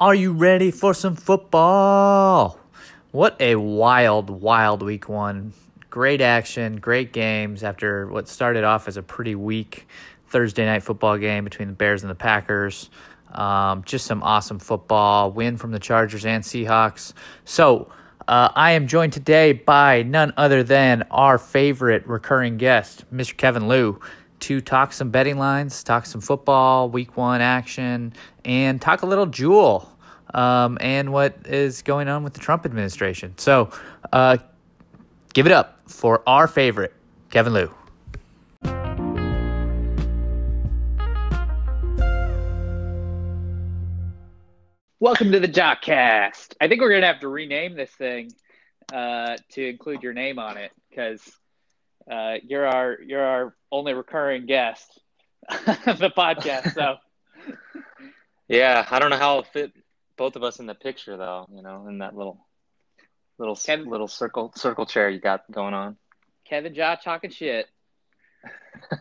Are you ready for some football? What a wild, wild week one. Great action, great games after what started off as a pretty weak Thursday night football game between the Bears and the Packers. Um, just some awesome football. Win from the Chargers and Seahawks. So, uh, I am joined today by none other than our favorite recurring guest, Mr. Kevin Liu, to talk some betting lines, talk some football, week one action, and talk a little Juul um, and what is going on with the Trump administration. So, uh, give it up for our favorite, Kevin Liu. Welcome to the Jockcast. I think we're gonna have to rename this thing uh, to include your name on it because uh, you're our you're our only recurring guest of the podcast. So yeah, I don't know how it'll fit both of us in the picture though. You know, in that little little Kevin- little circle circle chair you got going on. Kevin Jaw talking shit.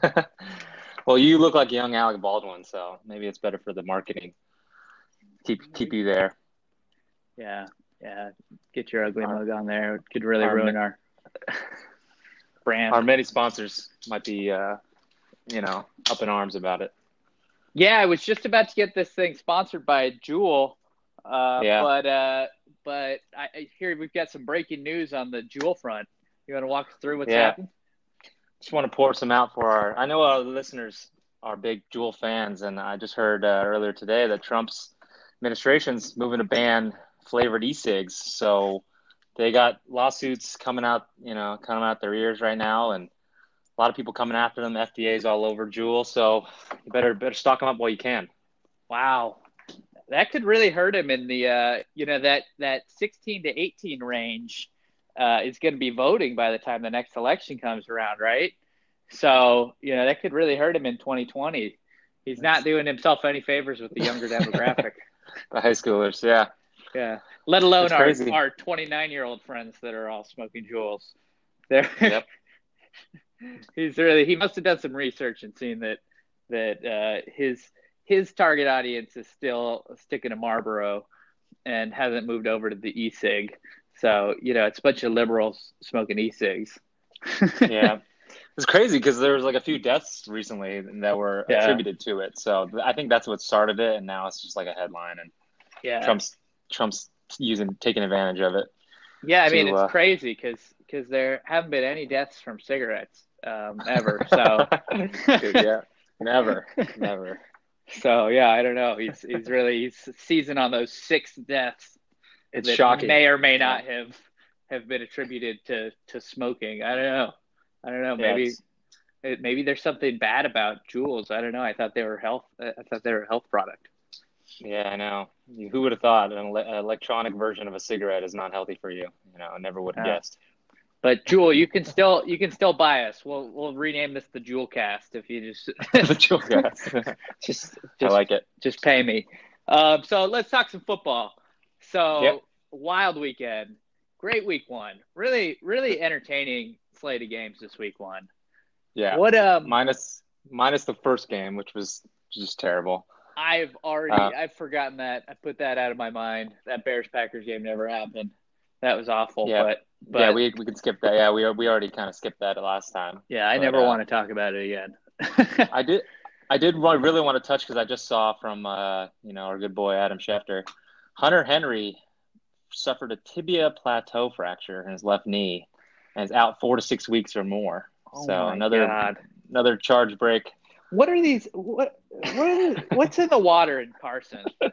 well, you look like young Alec Baldwin, so maybe it's better for the marketing. Keep keep you there. Yeah, yeah. Get your ugly mug on there. It could really our ruin our brand. Our many sponsors might be, uh, you know, up in arms about it. Yeah, I was just about to get this thing sponsored by Juul, uh, Yeah. but uh, but I, I hear we've got some breaking news on the Juul front. You want to walk through what's Yeah. happened? Just want to pour some out for our. I know our listeners are big Juul fans, and I just heard uh, earlier today that Trump's administration's moving to ban flavored e-cigs. So they got lawsuits coming out, you know, coming out their ears right now, and a lot of people coming after them. FDA's all over Juul, so you better better stock them up while you can. Wow, that could really hurt him in the uh, you know that that sixteen to eighteen range uh, is going to be voting by the time the next election comes around, right? So you know that could really hurt him in twenty twenty. He's not doing himself any favors with the younger demographic. The high schoolers, yeah. Yeah. Let alone It's our crazy. our 29 year old friends that are all smoking Juuls. They're, Yep. he's really he must have done some research and seen that that uh, his his target audience is still sticking to Marlboro and hasn't moved over to the e-cig. So you know it's a bunch of liberals smoking e-cigs. yeah. It's crazy because there was like a few deaths recently that were Yeah. attributed to it. So I think that's what started it, and now it's just like a headline, and yeah. Trump's Trump's using taking advantage of it. Yeah, I mean to, it's uh, crazy because because there haven't been any deaths from cigarettes um, ever. So Dude, yeah, never, never. So yeah, I don't know. He's he's really he's seasoned on those six deaths It's that shocking. may or may not have have been attributed to to smoking. I don't know. I don't know. Maybe it, maybe there's something bad about Juuls. I don't know. I thought they were health. I thought they were a health product. yeah, I know. Who would have thought an, ele- electronic version of a cigarette is not healthy for you? You know, I never would have Yeah. guessed. But Juul, you can still you can still buy us. We'll we'll rename this the Juul Cast if you just The Juul gas. just I like it. just pay me. Um, so let's talk some football. So Yep. wild weekend, great week one. Really, really entertaining slate of games this week one. Yeah, What um, minus minus the first game, which was just terrible. I've already Uh, I've forgotten that. I put that out of my mind. That Bears Packers game never happened. That was awful. Yeah. But but yeah, we we can skip that. Yeah, we we already kind of skipped that last time. yeah, I but, never uh, want to talk about it again. I did. I did really want to touch because I just saw from uh, you know our good boy Adam Schefter, Hunter Henry suffered a tibia plateau fracture in his left knee and is out four to six weeks or more. Oh so my another God. another charge break. What are these what what are, what's in the water in Carson?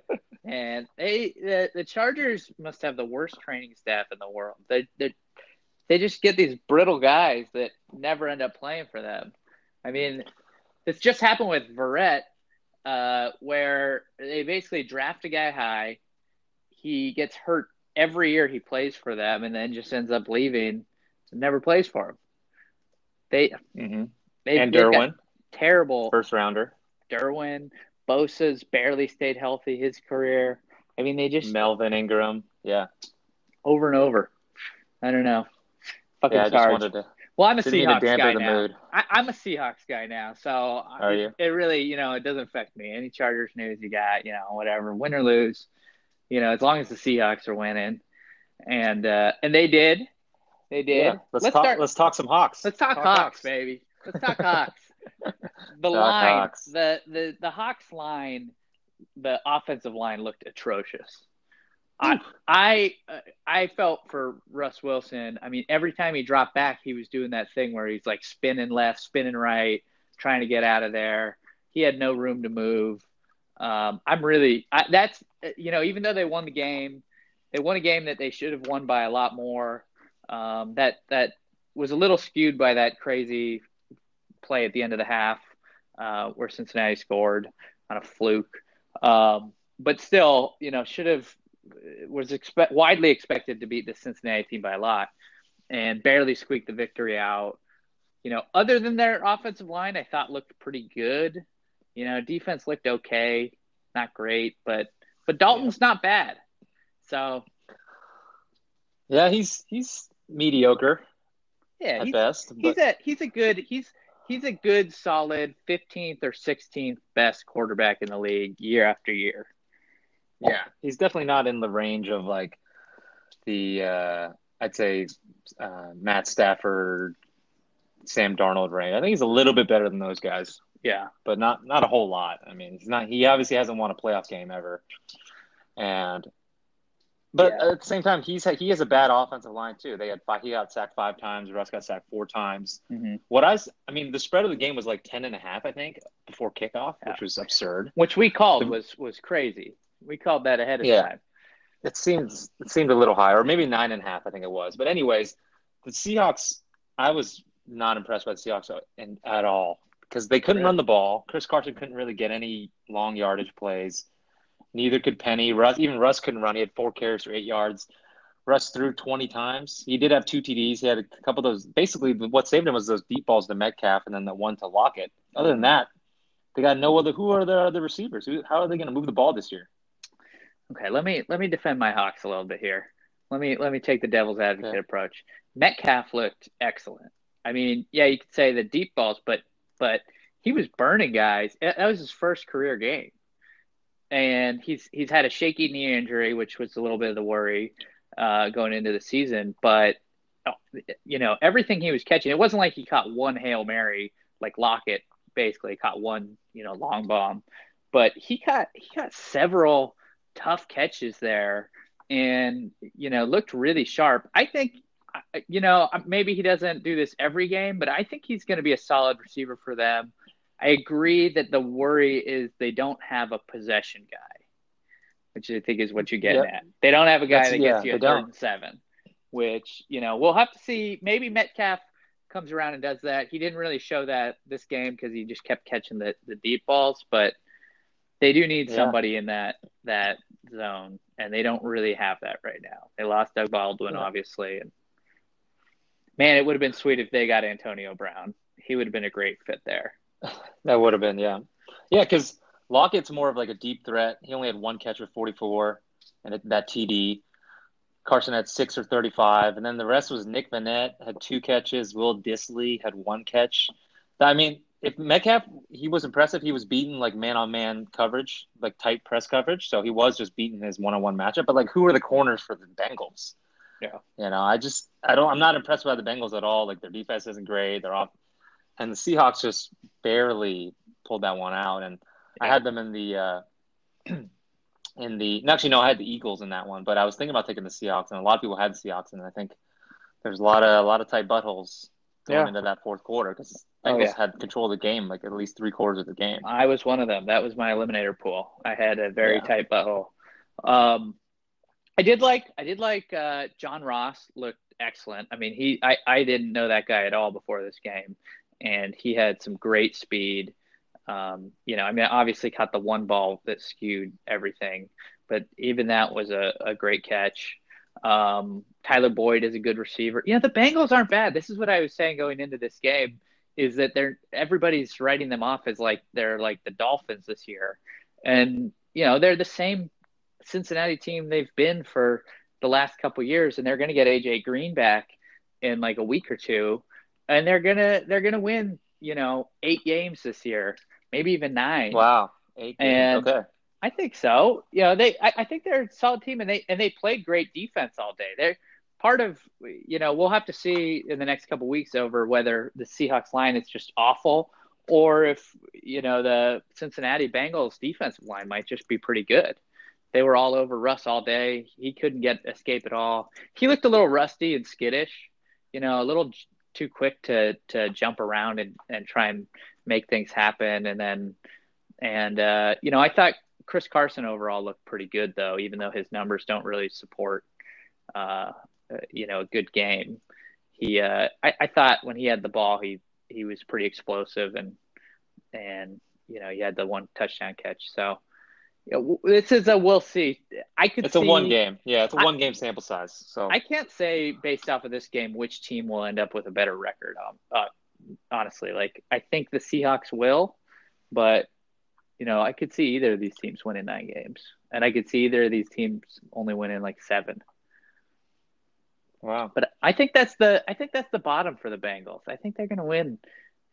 And they the, the Chargers must have the worst training staff in the world. They they they just get these brittle guys that never end up playing for them. I mean, this just happened with Verrett, uh, where they basically draft a guy high. He gets hurt every year he plays for them, and then just ends up leaving and never plays for them. They Mm-hmm. they And they've got Derwin, terrible first rounder. Derwin, Bosa's barely stayed healthy his career. I mean, they just Melvin Ingram. Yeah, over and over. I don't know. Fucking yeah. I just wanted to Well, I'm a didn't mean to Seahawks guy now. I, I'm a Seahawks guy now, so Are it, you? it really, you know, it doesn't affect me. Any Chargers news you got, you know, whatever, win or lose, You know, as long as the Seahawks are winning, and uh, and they did, they did. Yeah, let's, let's talk. Start, let's talk some Hawks. Let's talk, talk Hawks, Hawks, baby. Let's talk Hawks. The talk line, Hawks. the the the Hawks line, the offensive line looked atrocious. I I I felt for Russ Wilson. I mean, every time he dropped back, he was doing that thing where he's like spinning left, spinning right, trying to get out of there. He had no room to move. Um, I'm really I, that's you know even though they won the game, they won a game that they should have won by a lot more. Um, that that was a little skewed by that crazy play at the end of the half uh, where Cincinnati scored on a fluke. Um, but still, you know, should have was expect, widely expected to beat the Cincinnati team by a lot and barely squeaked the victory out. You know, other than their offensive line, I thought looked pretty good. You know, defense looked okay, not great, but but Dalton's yeah. not bad. So yeah, he's he's mediocre. Yeah, at he's, best. But... He's a he's a good he's he's a good solid 15th or 16th best quarterback in the league year after year. Yeah, he's definitely not in the range of like the uh, I'd say uh, Matt Stafford, Sam Darnold range. I think he's a little bit better than those guys. Yeah, but not not a whole lot. I mean, he's not. He obviously hasn't won a playoff game ever, and but yeah. at the same time, he's he has a bad offensive line too. They had five, he got sacked five times. Russ got sacked four times. Mm-hmm. What I I mean, the spread of the game was like ten and a half, I think, before kickoff, yeah. which was absurd. Which we called the, was was crazy. We called that ahead of yeah. time. It seems it seemed a little higher, or maybe nine and a half. I think it was. But anyways, the Seahawks. I was not impressed by the Seahawks in, at all because they couldn't run the ball. Chris Carson couldn't really get any long yardage plays. Neither could Penny. Russ, even Russ couldn't run. He had four carries for eight yards. Russ threw 20 times. He did have two TDs. He had a couple of those. Basically, what saved him was those deep balls to Metcalf and then the one to Lockett. Other than that, they got no other. Who are the other receivers? Who, how are they going to move the ball this year? Okay, let me let me defend my Hawks a little bit here. Let me let me take the devil's advocate okay. approach. Metcalf looked excellent. I mean, yeah, you could say the deep balls, but but he was burning guys. That was his first career game, and he's he's had a shaky knee injury, which was a little bit of the worry uh, going into the season. But you know, everything he was catching, it wasn't like he caught one hail mary like Lockett basically caught one you know long bomb, but he got he got several tough catches there and you know looked really sharp i think you know maybe he doesn't do this every game but i think he's going to be a solid receiver for them i agree that the worry is they don't have a possession guy which i think is what you get yep. at they don't have a guy That's, that gets yeah, you a third and seven which you know we'll have to see maybe metcalf comes around and does that he didn't really show that this game because he just kept catching the, the deep balls but they do need yeah. somebody in that that zone, and they don't really have that right now. They lost Doug Baldwin, yeah. obviously, and man, it would have been sweet if they got Antonio Brown. He would have been a great fit there. That would have been, yeah, yeah, because Lockett's more of like a deep threat. He only had one catch with 44 and that TD. Carson had six or 35, and then the rest was Nick Vannett had two catches. Will Dissly had one catch. I mean, if Metcalf he was impressive, he was beating like man on man coverage, like tight press coverage. So he was just beating his one on one matchup. But like, who are the corners for the Bengals? Yeah, you know, I just I don't I'm not impressed by the Bengals at all. Like their defense isn't great. They're off, and the Seahawks just barely pulled that one out. And. I had them in the. uh in the actually no, I had the Eagles in that one, but I was thinking about taking the Seahawks, and a lot of people had the Seahawks, and I think there's a lot of a lot of tight buttholes going yeah. into that fourth quarter because Bengals oh, yeah. had control of the game, like at least three quarters of the game. I was one of them. That was my eliminator pool. I had a very yeah. tight butthole. Um, I did like I did like uh, John Ross looked excellent. I mean, he I, I didn't know that guy at all before this game, and he had some great speed. Um, you know, I mean, obviously caught the one ball that skewed everything, but even that was a, a great catch. Um, Tyler Boyd is a good receiver. You know, the Bengals aren't bad. This is what I was saying going into this game is that they're everybody's writing them off as like they're like the Dolphins this year. And you know, they're the same Cincinnati team they've been for the last couple years and they're going to get AJ Green back in like a week or two and they're going to they're to win, you know, 8 games this year, maybe even 9. Wow. 8 games. And okay. I think so. You know, they I, I think they're a solid team and they and they played great defense all day. They're part of you know, we'll have to see in the next couple weeks over whether the Seahawks line is just awful or if you know the Cincinnati Bengals defensive line might just be pretty good. They were all over Russ all day. He couldn't get escape at all. He looked a little rusty and skittish, you know, a little too quick to to jump around and and try and make things happen. And then and uh, you know, I thought Chris Carson overall looked pretty good though, even though his numbers don't really support uh, you know a good game. He uh, I, I thought when he had the ball, he he was pretty explosive and and you know he had the one touchdown catch. So this is a we'll see. I could. It's see, a one game. Yeah, it's a one game sample size. So I can't say based off of this game which team will end up with a better record. Um, uh, honestly, like I think the Seahawks will, but you know I could see either of these teams winning nine games, and I could see either of these teams only winning like seven. Wow. But I think that's the I think that's the bottom for the Bengals. I think they're going to win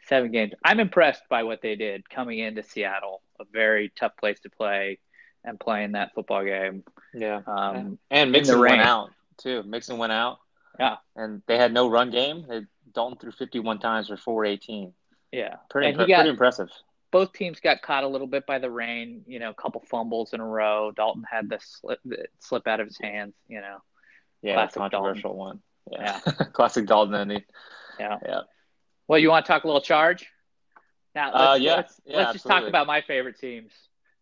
seven games. I'm impressed by what they did coming into Seattle, a very tough place to play, and playing that football game. Yeah. Um, and Mixon went out too. Mixon went out. Yeah. And they had no run game. They Dalton threw 51 times for 418. Yeah. Pretty, impre- got, pretty impressive. Both teams got caught a little bit by the rain. You know, a couple fumbles in a row. Dalton had the slip the slip out of his hands. You know. Yeah, Classic controversial Dalton. one. Yeah. yeah. Classic Dalton ending. Yeah. Yeah. Well, you want to talk a little charge? Now, let's, uh, yeah, let's, yeah, let's just talk about my favorite teams.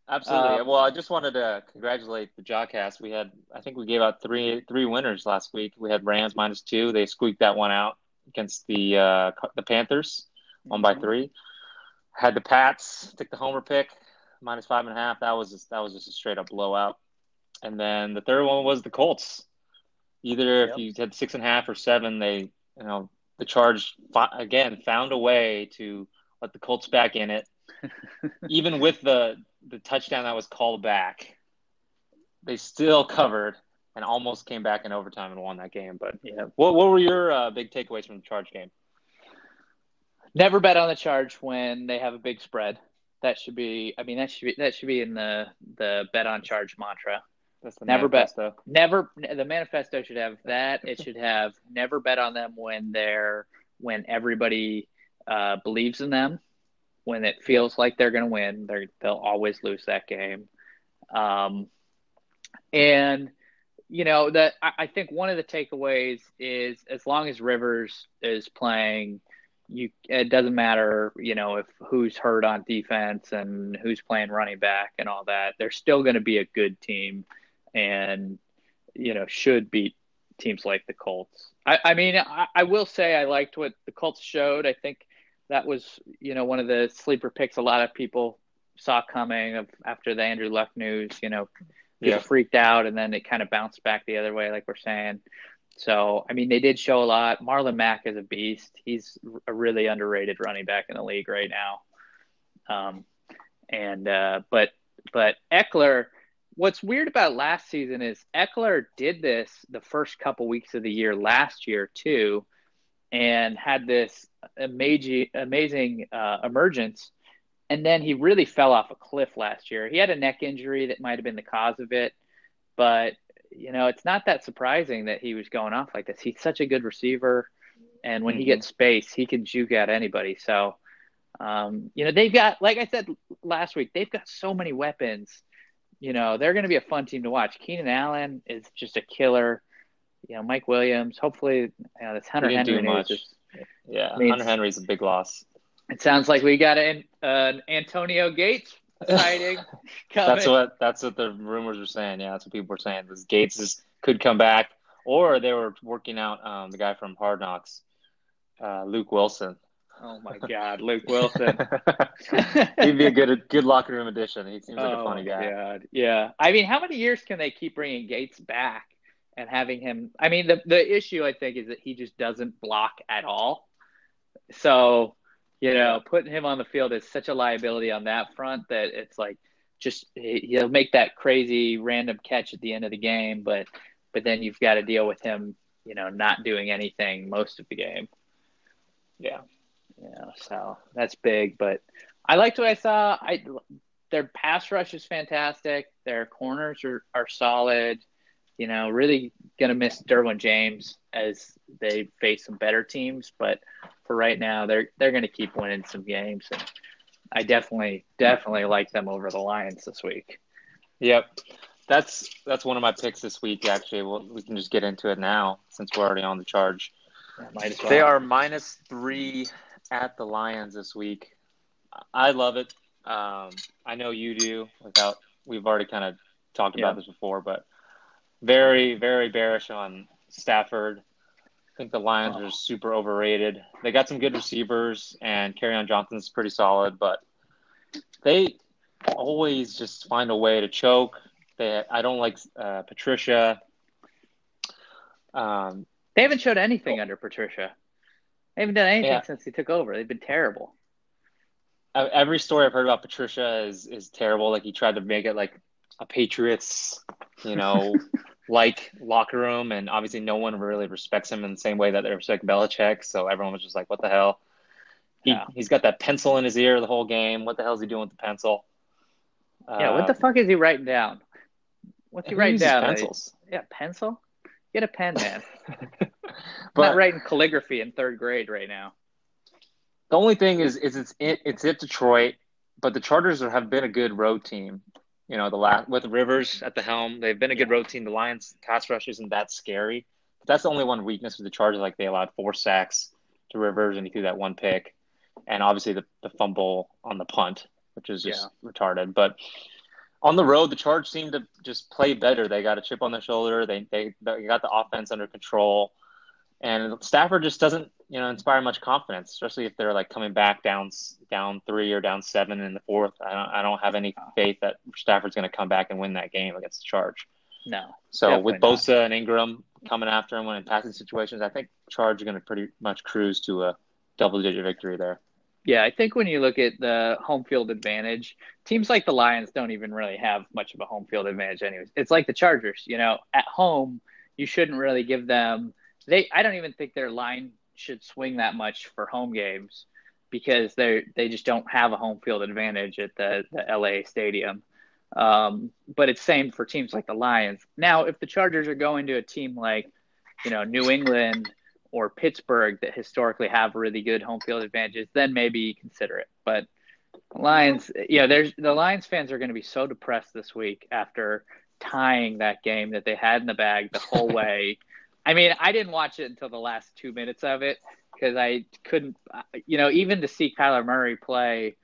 Absolutely. Um, well, I just wanted to congratulate the Jawcast. We had, I think, we gave out three three winners last week. We had Rams minus two. They squeaked that one out against the uh, the Panthers, one by mm-hmm. three. Had the Pats took the homer pick minus five and a half. That was just, that was just a straight up blowout. And then the third one was the Colts. Either yep. if you had six and a half or seven, they you know the charge again found a way to let the Colts back in it, even with the the touchdown that was called back. They still covered and almost came back in overtime and won that game. But yeah, what what were your uh, big takeaways from the Charge game? Never bet on the Charge when they have a big spread. That should be. I mean, that should be that should be in the the bet on Charge mantra. That's the never manifesto. bet. Never. The manifesto should have that. It should have never bet on them when they're when everybody uh, believes in them. When it feels like they're going to win, they they'll always lose that game. Um, and you know that I, I think one of the takeaways is as long as Rivers is playing, you it doesn't matter you know if who's hurt on defense and who's playing running back and all that. They're still going to be a good team and you know should beat teams like the Colts. I, I mean, I, I, will say I liked what the Colts showed. I think that was you know one of the sleeper picks a lot of people saw coming of after the Andrew Luck news. You know, yeah. freaked out, and then it kind of bounced back the other way, like we're saying. So, I mean, they did show a lot. Marlon Mack is a beast. He's a really underrated running back in the league right now. Um, and uh, but but Ekeler what's weird about last season is Ekeler did this the first couple weeks of the year last year too, and had this amazing amazing uh, emergence, and then he really fell off a cliff last year. He had a neck injury that might have been the cause of it, but you know it's not that surprising that he was going off like this. He's such a good receiver, and when mm-hmm. he gets space, he can juke at anybody. So. Um, you know, they've got, like I said last week, they've got so many weapons you know, they're going to be a fun team to watch. Keenan Allen is just a killer. You know, Mike Williams. Hopefully, you know, this Hunter Henry. Just, yeah, Hunter Henry's a big loss. It sounds like we got an, uh, Antonio Gates sighting. that's what that's what the rumors are saying. Yeah, that's what people were saying. This Gates is, could come back, or they were working out um, the guy from Hard Knocks, uh, Luke Wilson. Oh my God, Luke Wilson. He'd be a good good locker room addition. He seems like oh a funny guy. God. Yeah. I mean, how many years can they keep bringing Gates back and having him? I mean, the the issue I think is that he just doesn't block at all. So, you know, putting him on the field is such a liability on that front that it's like just he'll make that crazy random catch at the end of the game, but but then you've got to deal with him, you know, not doing anything most of the game. Yeah. You know, so that's big. But I liked what I saw. I their pass rush is fantastic. Their corners are, are solid. You know, really gonna miss Derwin James as they face some better teams, but for right now, they're they're gonna keep winning some games, and I definitely definitely like them over the Lions this week. Yep, that's that's one of my picks this week. Actually, well, we can just get into it now since we're already on the charge. Might as well. They are minus three at the Lions this week. I love it. Um, I know you do. Without we've already kind of talked Yeah. about this before, but very very bearish on Stafford. I think the Lions Oh. are super overrated. They got some good receivers, and on Johnson's pretty solid, but they always just find a way to choke. They, I don't like uh, Patricia. Um, They haven't showed anything under Patricia. They haven't done anything Yeah. since he took over. They've been terrible. Uh, every story I've heard about Patricia is is terrible. Like he tried to make it like a Patriots, you know, like locker room, and obviously no one really respects him in the same way that they respect Belichick. So everyone was just like, "What the hell?" He Yeah. he's got that pencil in his ear the whole game. What the hell is he doing with the pencil? yeah, what the Um, fuck is he writing down? What's he writing down? Pencils. Yeah, pencil. Get a pen, man. I'm But not writing calligraphy in third grade right now. the only thing is, is it's it, it's at Detroit, but the Chargers are, have been a good road team. You know, the last with Rivers at the helm, they've been a good road team. The Lions pass rush isn't that scary. But that's the only one weakness with the Chargers. Like they allowed four sacks to Rivers, and he threw that one pick, and obviously the, the fumble on the punt, which is just retarded. But on the road, the Chargers seem to just play better. They got a chip on their shoulder. They they, they got the offense under control, and Stafford just doesn't you know inspire much confidence, especially if they're like coming back down down three or down seven in the fourth. I don't I don't have any faith that Stafford's going to come back and win that game against the Charge. No. So with Definitely not. Bosa and Ingram coming after him when in passing situations, I think Charge are going to pretty much cruise to a double digit victory there. Yeah, I think when you look at the home field advantage, teams like the Lions don't even really have much of a home field advantage anyways. It's like the Chargers, you know, at home, you shouldn't really give them they I don't even think their line should swing that much for home games because they they just don't have a home field advantage at the, the LA stadium. Um, but it's same for teams like the Lions. Now, if the Chargers are going to a team like, you know, New England or Pittsburgh that historically have really good home field advantages, then maybe consider it. But Lions, you know, there's the Lions fans are going to be so depressed this week after tying that game that they had in the bag the whole way. I mean, I didn't watch it until the last two minutes of it because I couldn't, you know, even to see Kyler Murray play,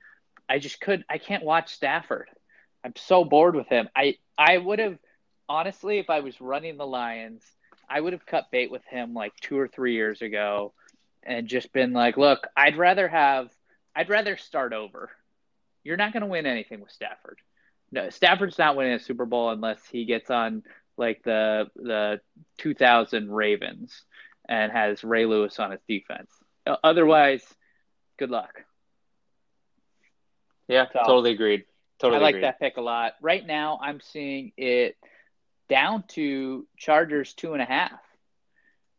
I just could. I can't watch Stafford. I'm so bored with him. I I would have honestly, if I was running the Lions, I would have cut bait with him like two or three years ago, and just been like, look, I'd rather have, I'd rather start over. You're not going to win anything with Stafford. No, Stafford's not winning a Super Bowl unless he gets on like the the 2000 Ravens and has Ray Lewis on his defense. Otherwise, good luck. Yeah, So- totally agreed. Totally I like agreed. that pick a lot. Right now, I'm seeing it down to Chargers two and a half.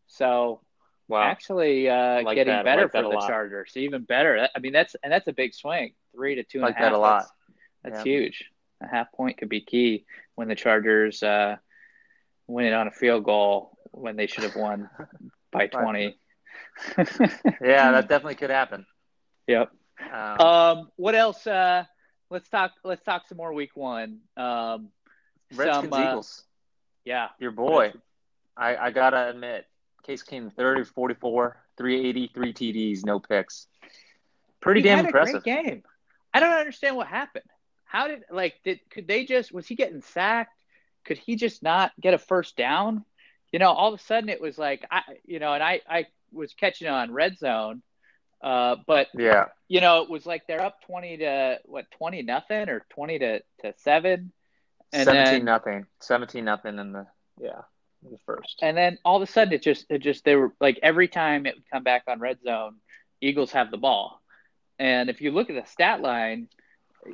So Wow. actually, uh, Like getting that. Better like for the lot. Chargers. Even better. I mean, that's and that's a big swing. Three to two and a Like that a lot. That's, that's Yeah. huge. A half point could be key when the Chargers uh, win it on a field goal when they should have won by twenty. yeah, that definitely could happen. Yep. Um, Um, what else? Uh, let's talk. Let's talk some more week one. Um, Redskins some, uh, Eagles. yeah. Your boy. I, I gotta admit, Case Keenum 30 44, 380, three TDs, no picks. Pretty He damn impressive. A great game. I don't understand what happened. How did like did could they just was he getting sacked? Could he just not get a first down? You know, all of a sudden it was like I you know, and I I was catching on red zone, uh, but Yeah. you know it was like they're up twenty to what twenty nothing or twenty to to seven, and 17 then nothing. 17 nothing in the yeah, in the first. and then all of a sudden it just it just they were like every time it would come back on red zone, Eagles have the ball, and if you look at the stat line,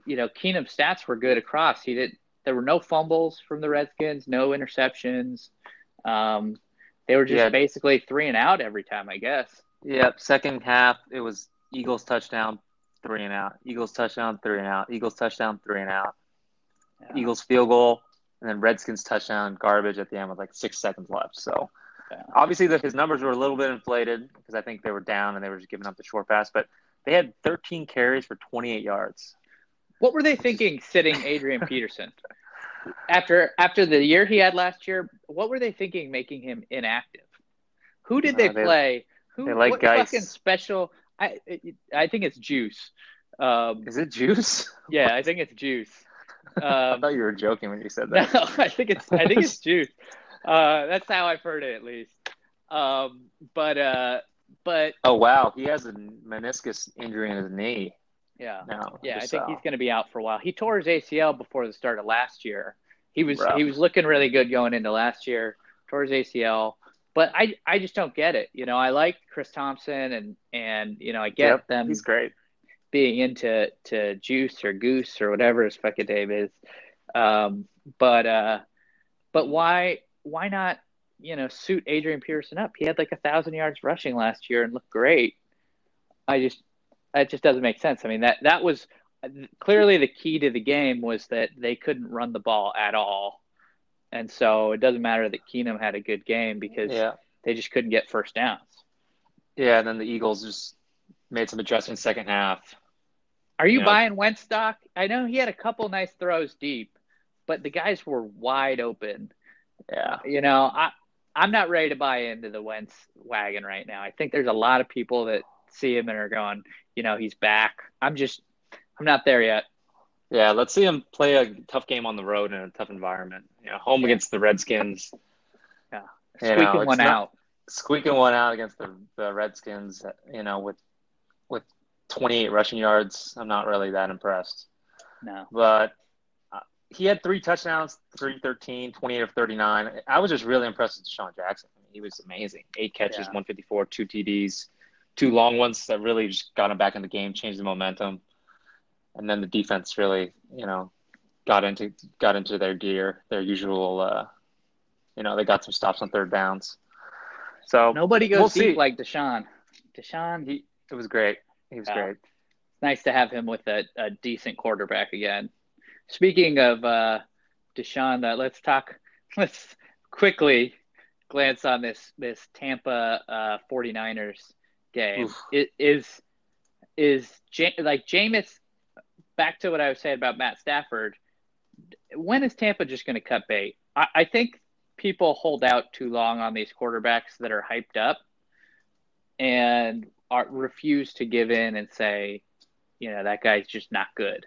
you know Keenum's stats were good across. He did there were no fumbles from the Redskins, no interceptions. Um, they were just Yeah. basically three and out every time, I guess. Yep, second half it was Eagles touchdown, three and out. Eagles touchdown, three and out. Eagles touchdown, three and out. Yeah. Eagles field goal, and then Redskins touchdown, garbage at the end with like six seconds left. So Yeah. obviously the, his numbers were a little bit inflated because I think they were down and they were just giving up the short pass. But they had 13 carries for 28 yards. What were they thinking sitting Adrian Peterson? After after the year he had last year, what were they thinking making him inactive? Who did they Uh, they- play? Who they like what Guice. fucking special I I think it's Juice. Um, Is it Juice? yeah, I think it's Juice. I Um, thought you were joking when you said that. no. I think it's I think it's Juice. Uh, that's how I've heard it at least. Um, but uh, but Oh wow, he has a meniscus injury in his knee yeah, now. Yeah, I think he's going to be out for a while. He tore his ACL before the start of last year. He was Rough. he was looking really good going into last year. Tore his ACL, but I I just don't get it. You know, I like Chris Thompson and and you know I get Yep, them He's great. being into to Juice or Goose or whatever his fucking name is. Um, but uh, but why why not you know suit Adrian Peterson up? He had like a thousand yards rushing last year and looked great. I just that just doesn't make sense. I mean that that was clearly the key to the game was that they couldn't run the ball at all. And so it doesn't matter that Keenum had a good game because Yeah. they just couldn't get first downs. Yeah, and then the Eagles just made some adjustments second half. Are you Yeah. buying Wentz stock? I know he had a couple nice throws deep, but the guys were wide open. Yeah. You know, I I'm not ready to buy into the Wentz wagon right now. I think there's a lot of people that see him and are going, you know, he's back. I'm just I'm not there yet. Yeah, let's see him play a tough game on the road in a tough environment. You know, home Yeah. against the Redskins. Yeah. You Squeaking know, one out. Squeaking one out against the, the Redskins, you know, with with 28 rushing yards. I'm not really that impressed. No. But uh, he had three touchdowns, 313, 28 of 39. I was just really impressed with DeSean Jackson. I mean, he was amazing. Eight catches, Yeah. 154, two TDs, two long ones that really just got him back in the game, changed the momentum. And then the defense really, you know, got into got into their gear, their usual. Uh, you know, they got some stops on third downs. So Nobody goes We'll deep see. like DeSean. DeSean, he, it was great. He was Yeah. great. nice to have him with a, a decent quarterback again. Speaking of uh, DeSean, uh, let's talk. Let's quickly glance on this this Tampa uh, 49ers game. Oof. Is is like Jameis. Back to what I was saying about Matt Stafford. When is Tampa just going to cut bait? I, I think people hold out too long on these quarterbacks that are hyped up and are, refuse to give in and say, you know, that guy's just not good.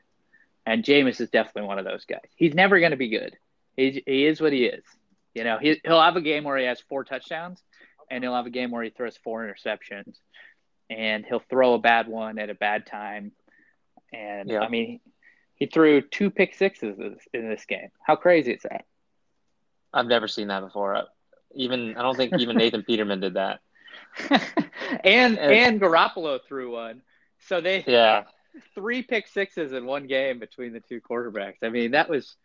And Jameis is definitely one of those guys. He's never going to be good. He, he is what he is. You know, he, he'll have a game where he has four touchdowns, and he'll have a game where he throws four interceptions, and he'll throw a bad one at a bad time. And Yeah. I mean, he threw two pick sixes in- this game. How crazy is that? I've never seen that before. Even I don't think even Nathan Peterman did that. and And- and Garoppolo threw one. So they Yeah. three pick sixes in one game between the two quarterbacks. I mean, that was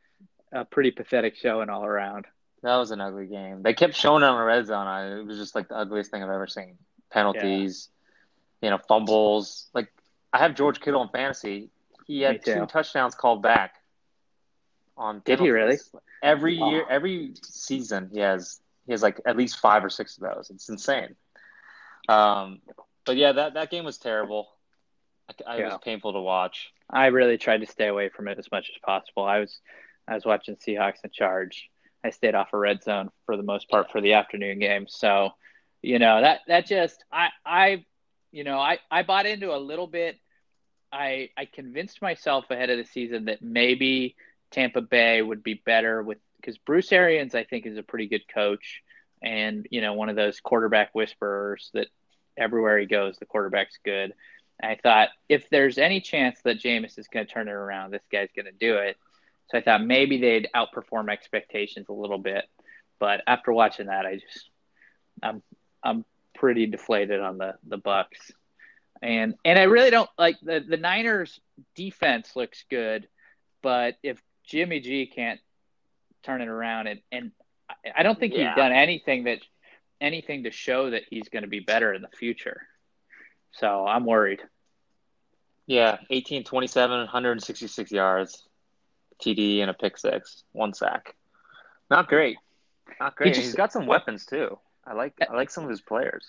a pretty pathetic showing all around. That was an ugly game. They kept showing it on the red zone. I, it was just like the ugliest thing I've ever seen. Penalties, you know, fumbles. Like I have George Kittle in fantasy. He had two touchdowns called back. On Did he really? Every Wow. year, every season, he has he has like at least five or six of those. It's insane. Um, but yeah, that that game was terrible. I, I, It Yeah. was painful to watch. I really tried to stay away from it as much as possible. I was I was watching Seahawks in Charge. I stayed off of red zone for the most part for the afternoon game. So, you know, that that just I I you know, I I bought into a little bit I I convinced myself ahead of the season that maybe Tampa Bay would be better with because Bruce Arians I think is a pretty good coach and you know one of those quarterback whisperers that everywhere he goes the quarterback's good. I thought if there's any chance that Jameis is going to turn it around, this guy's going to do it. So I thought maybe they'd outperform expectations a little bit. But after watching that, I just I'm I'm pretty deflated on the the Bucks. And and I really don't like the the Niners defense looks good, but if Jimmy G can't turn it around and and I- don't think Yeah. he's done anything that anything to show that he's going to be better in the future. So I'm worried. Yeah, 18, 27, 166 yards, TD and a pick six, one sack. Not great. Not great. He just, He's got some weapons too. I like I like some of his players.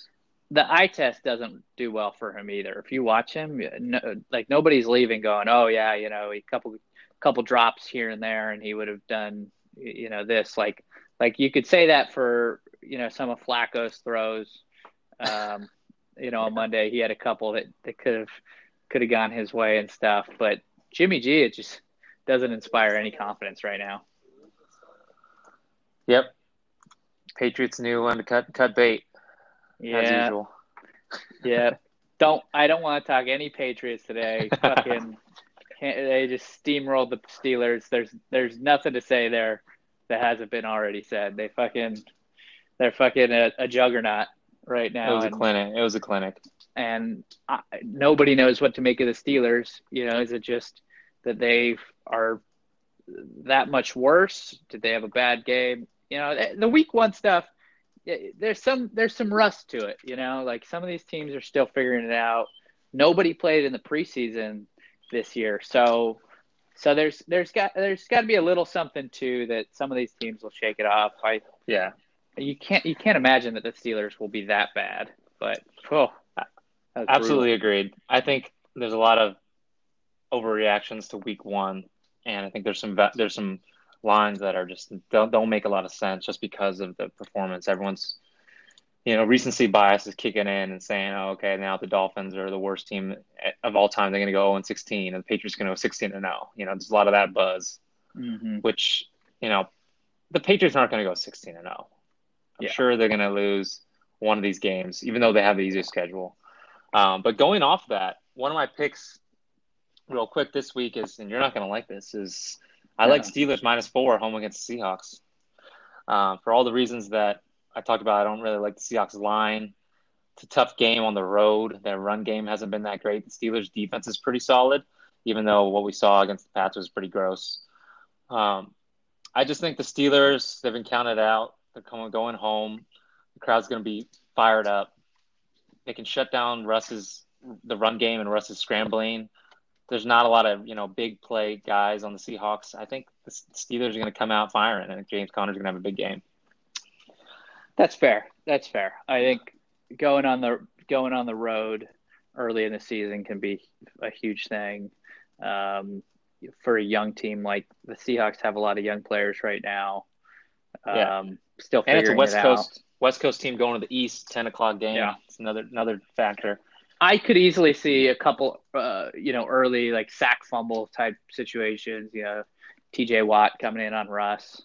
The eye test doesn't do well for him either. If you watch him, no, like nobody's leaving going, "Oh yeah, you know, a couple couple drops here and there and he would have done you know this like like you could say that for you know some of Flacco's throws um you know on Monday he had a couple that that could have could have gone his way and stuff but Jimmy G it just doesn't inspire any confidence right now. Yep. Patriots knew when to cut cut bait. Yeah. As usual. yeah. Don't I don't want to talk any Patriots today. Fucking they just steamrolled the Steelers. There's there's nothing to say there that hasn't been already said. They fucking they're fucking a, a juggernaut right now. It was and, a clinic. It was a clinic. And I, nobody knows what to make of the Steelers. You know, is it just that they are that much worse? Did they have a bad game? You know, the week one stuff. There's some there's some rust to it. You know, like some of these teams are still figuring it out. Nobody played in the preseason this year. So so there's there's got there's got to be a little something too that some of these teams will shake it off. I yeah. You can't you can't imagine that the Steelers will be that bad, but oh, absolutely brutal. agreed. I think there's a lot of overreactions to Week One, and I think there's some there's some lines that are just don't don't make a lot of sense just because of the performance. Everyone's you know, recency bias is kicking in and saying, oh, okay, now the Dolphins are the worst team of all time. They're going to go 0 and 16, and the Patriots going to go 16 and 0. You know, there's a lot of that buzz, mm-hmm. which, you know, the Patriots aren't going to go 16 and 0. I'm yeah. sure they're going to lose one of these games, even though they have the easiest schedule. Um, but going off that, one of my picks, real quick this week is, and you're not going to like this, is I yeah. like Steelers minus four home against the Seahawks. Uh, for all the reasons that I talked about I don't really like the Seahawks line. It's a tough game on the road. Their run game hasn't been that great. The Steelers' defense is pretty solid, even though what we saw against the Pats was pretty gross. Um, I just think the Steelers they've been counted out. They're coming going home. The crowd's going to be fired up. They can shut down Russ's the run game and Russ's scrambling. There's not a lot of you know big play guys on the Seahawks. I think the Steelers are going to come out firing, and James Conner's going to have a big game. That's fair. That's fair. I think going on the going on the road early in the season can be a huge thing um, for a young team like the Seahawks. Have a lot of young players right now. Um, yeah. Still figuring and it's a West it Coast West Coast team going to the East, ten o'clock game. Yeah. It's another another factor. I could easily see a couple, uh, you know, early like sack fumble type situations. You know, T.J. Watt coming in on Russ.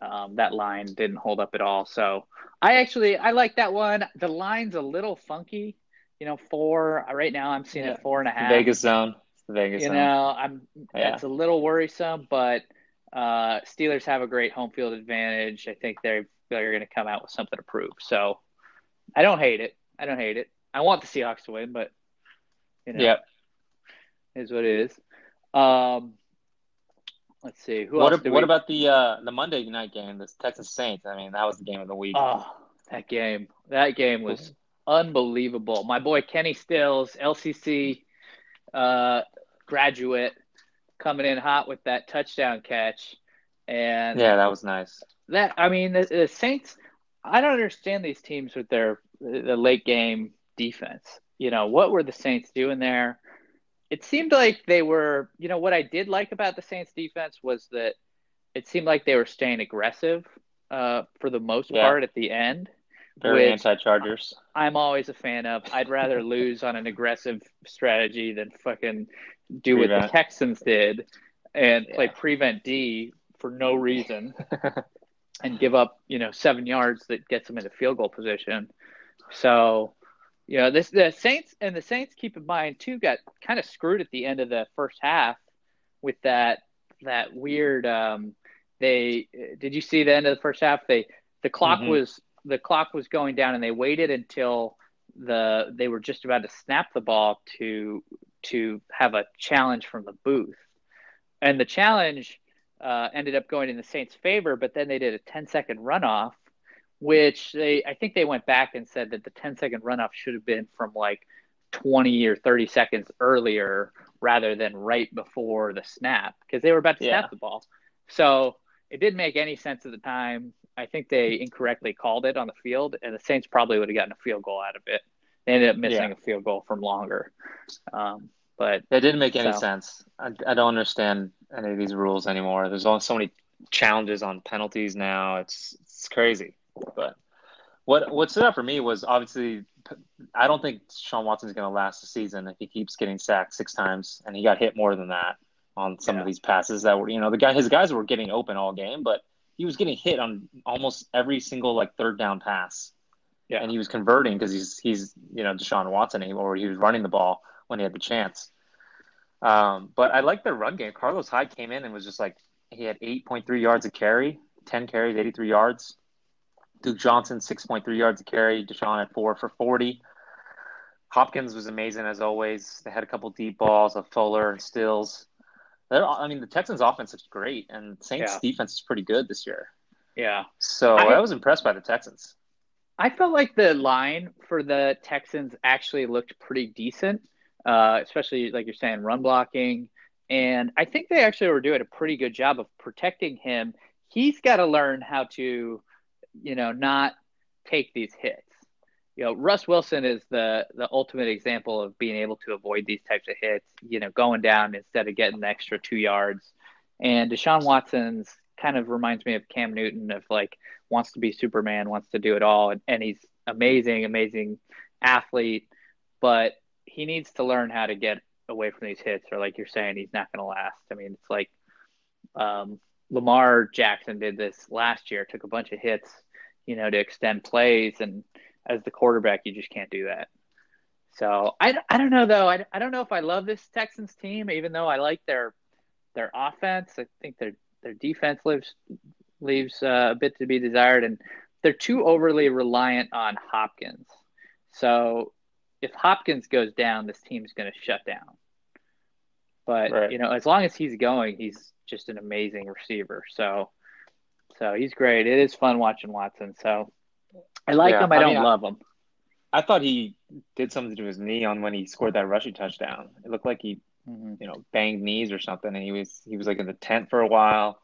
Um, that line didn't hold up at all. So I actually I like that one. The line's a little funky. You know, four right now I'm seeing yeah. it four and a half. Vegas zone. Vegas you zone. know, I'm yeah. that's a little worrisome, but uh, Steelers have a great home field advantage. I think they're they're going to come out with something to prove. So I don't hate it. I don't hate it. I want the Seahawks to win, but you know, yep. is what it is. Um, Let's see. Who what, else what we... about the uh, the Monday night game, the Texas Saints? I mean, that was the game of the week. Oh, that game. That game was unbelievable. My boy Kenny Stills, LCC uh, graduate, coming in hot with that touchdown catch. And yeah, that was nice. That I mean, the, the Saints. I don't understand these teams with their the late game defense. You know, what were the Saints doing there? it seemed like they were, you know, what I did like about the Saints defense was that it seemed like they were staying aggressive uh, for the most yeah. part at the end. Very anti Chargers. I'm always a fan of. I'd rather lose on an aggressive strategy than fucking do prevent. what the Texans did and yeah. play prevent D for no reason and give up, you know, seven yards that gets them into field goal position. So you know, this the Saints and the Saints keep in mind too got kind of screwed at the end of the first half with that that weird um they did you see the end of the first half they the clock mm-hmm. was the clock was going down and they waited until the they were just about to snap the ball to to have a challenge from the booth and the challenge uh, ended up going in the Saints' favor, but then they did a 10 second runoff which they I think they went back and said that the 10 second runoff should have been from like 20 or 30 seconds earlier rather than right before the snap because they were about to snap the ball. So it didn't make any sense at the time. I think they incorrectly called it on the field, and the Saints probably would have gotten a field goal out of it. They ended up missing Yeah. a field goal from longer. Um, but It didn't make any So- sense. I, I don't understand any of these rules anymore. There's only so many challenges on penalties now. It's it's crazy. But what what stood out for me was obviously I don't think Sean Watson's going to last the season if he keeps getting sacked six times, and he got hit more than that on some Yeah. of these passes that were you know the guy his guys were getting open all game, but he was getting hit on almost every single like third down pass. Yeah. and he was converting because he's he's you know Deshaun Watson or he was running the ball when he had the chance. Um, but I like their run game. Carlos Hyde came in and was just like he had 8.3 yards of carry, 10 carries, 83 yards. Duke Johnson 6.3 yards a carry. Deshaun had four for 40. Hopkins was amazing as always. They had a couple deep balls of Fuller and Stills. They're, I mean, the Texans' offense is great, and Saints' Yeah. defense is pretty good this year. yeah, So I- I was impressed by the Texans. I felt like the line for the Texans actually looked pretty decent, uh, especially like you're saying, run blocking. And I think they actually were doing a pretty good job of protecting him. He's got to learn how to, you know, not take these hits. You know, Russ Wilson is the the ultimate example of being able to avoid these types of hits. You know, going down instead of getting the extra two yards. And Deshaun Watson's kind of reminds me of Cam Newton of like wants to be Superman, wants to do it all, and, and he's amazing, amazing athlete, but he needs to learn how to get away from these hits, or like you're saying, he's not going to last. I mean, it's like um, Lamar Jackson did this last year, took a bunch of hits, you know, to extend plays, and as the quarterback, you just can't do that. So I, I don't know though. I, I don't know if I love this Texans team, even though I like their their offense. I think their their defense leaves leaves uh, a bit to be desired, and they're too overly reliant on Hopkins. So if Hopkins goes down, this team's going to shut down. But Right. you know, as long as he's going, he's just an amazing receiver. So so he's great. It is fun watching Watson. So I like Yeah, him. I I don't mean, I- love him. I thought he did something to his knee on when he scored that rushing touchdown. It looked like he, Mhm. you know, banged knees or something, and he was he was like in the tent for a while,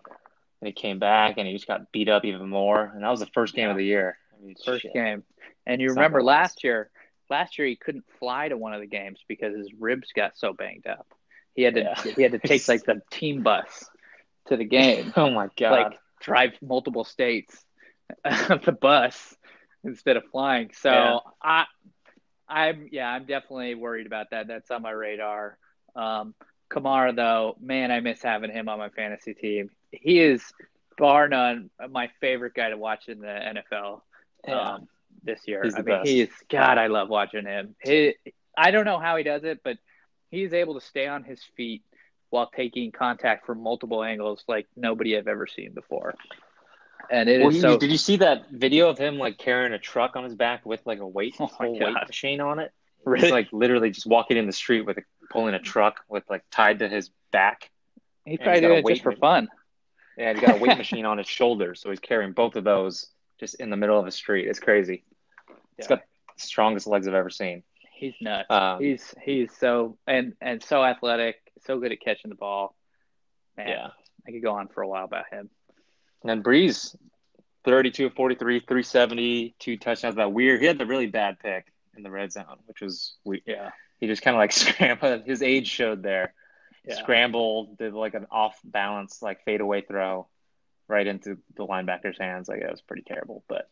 and he came back and he just got beat up even more. And that was the first game Yeah. of the year. I mean, First shit. game. And you remember last year, last year he couldn't fly to one of the games because his ribs got so banged up. He had to Yeah. he had to take like the team bus to the game. Oh my god! like drive multiple states the bus instead of flying. So Yeah. I, I'm yeah, I'm definitely worried about that. That's on my radar. Um, Kamara though, man, I miss having him on my fantasy team. He is bar none my favorite guy to watch in the NFL Yeah. um, this year. He's I mean, best. he is God. I love watching him. He, I don't know how he does it, but he's able to stay on his feet while taking contact from multiple angles like nobody I've ever seen before. And it is Well, you- so did you see that video of him like carrying a truck on his back with like a weight Oh full weight machine on it? Really? He's like literally just walking in the street with a, pulling a truck with like tied to his back. he's he's probably doing it just for machine. fun. Yeah, he's got a weight machine on his shoulder, so he's carrying both of those just in the middle of the street. It's crazy. He's Yeah. got the strongest legs I've ever seen. He's nuts. Um, he's he's so and and so athletic, so good at catching the ball. Man, Yeah. I could go on for a while about him. And then Brees, 32 of 43, 370, two touchdowns. That weird. He had the really bad pick in the red zone, which was weird. Yeah. He just kind of like scrambled. His age showed there. Yeah. Scrambled, did like an off balance, like fadeaway throw right into the linebacker's hands. Like it was pretty terrible. But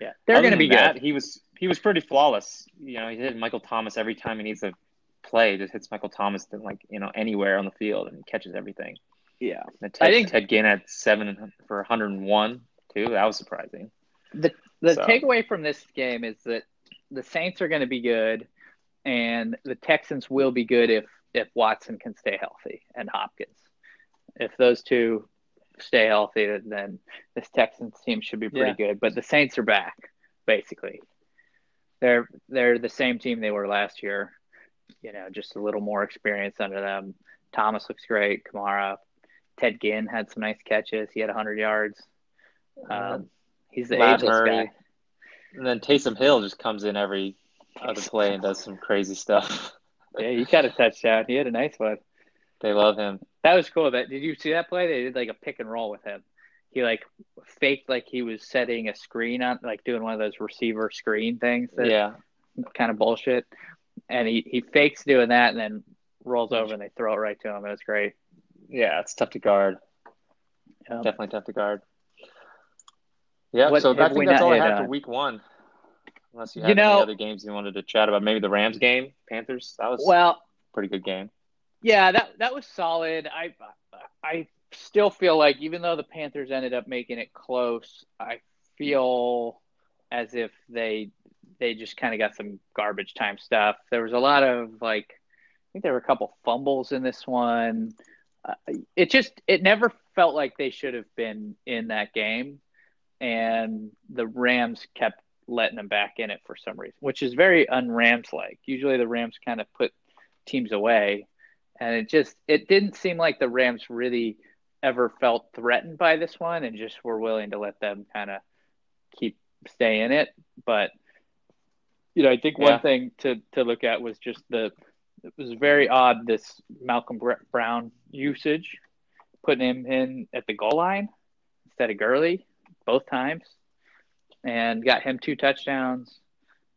Yeah. They're gonna be than that, good. He was he was pretty flawless. You know, he hit Michael Thomas every time he needs to play. Just hits Michael Thomas to like you know anywhere on the field and catches everything. Yeah. And Ted, I think- Ted Ginn had seven for 101 too. That was surprising. The the So- takeaway from this game is that the Saints are going to be good, and the Texans will be good if if Watson can stay healthy and Hopkins. If those two stay healthy, then this Texans team should be pretty good. But the Saints are back, basically. They're they're the same team they were last year. You know, just a little more experience under them. Thomas looks great. Kamara, Ted Ginn had some nice catches. He had 100 yards. Um, he's the Matt ageless Murray. guy. And then Taysom Hill just comes in every other play and does some crazy stuff. yeah, he got a touchdown. He had a nice one. They love him. That was cool. That did you see that play? They did like a pick and roll with him. He like faked like he was setting a screen on, like doing one of those receiver screen things. That Yeah. kind of bullshit. And he he fakes doing that and then rolls over mm. and they throw it right to him. It was great. Yeah, it's tough to guard. Definitely tough to guard. Yeah, What so I think that's all I hit have for week one. Unless you You have know- any other games you wanted to chat about. Maybe the Rams game, Panthers. That was well, pretty good game. Yeah, that that was solid. I I still feel like even though the Panthers ended up making it close, I feel as if they they just kind of got some garbage time stuff. There was a lot of like I think there were a couple fumbles in this one. Uh, it just it never felt like they should have been in that game, and the Rams kept letting them back in it for some reason, which is very un-Rams like. Usually the Rams kind of put teams away and it just it didn't seem like the Rams really ever felt threatened by this one and just were willing to let them kind of keep stay in it. But you know I think Yeah. one thing to to look at was just the it was very odd this Malcolm Brown usage putting him in at the goal line instead of Gurley both times and got him two touchdowns.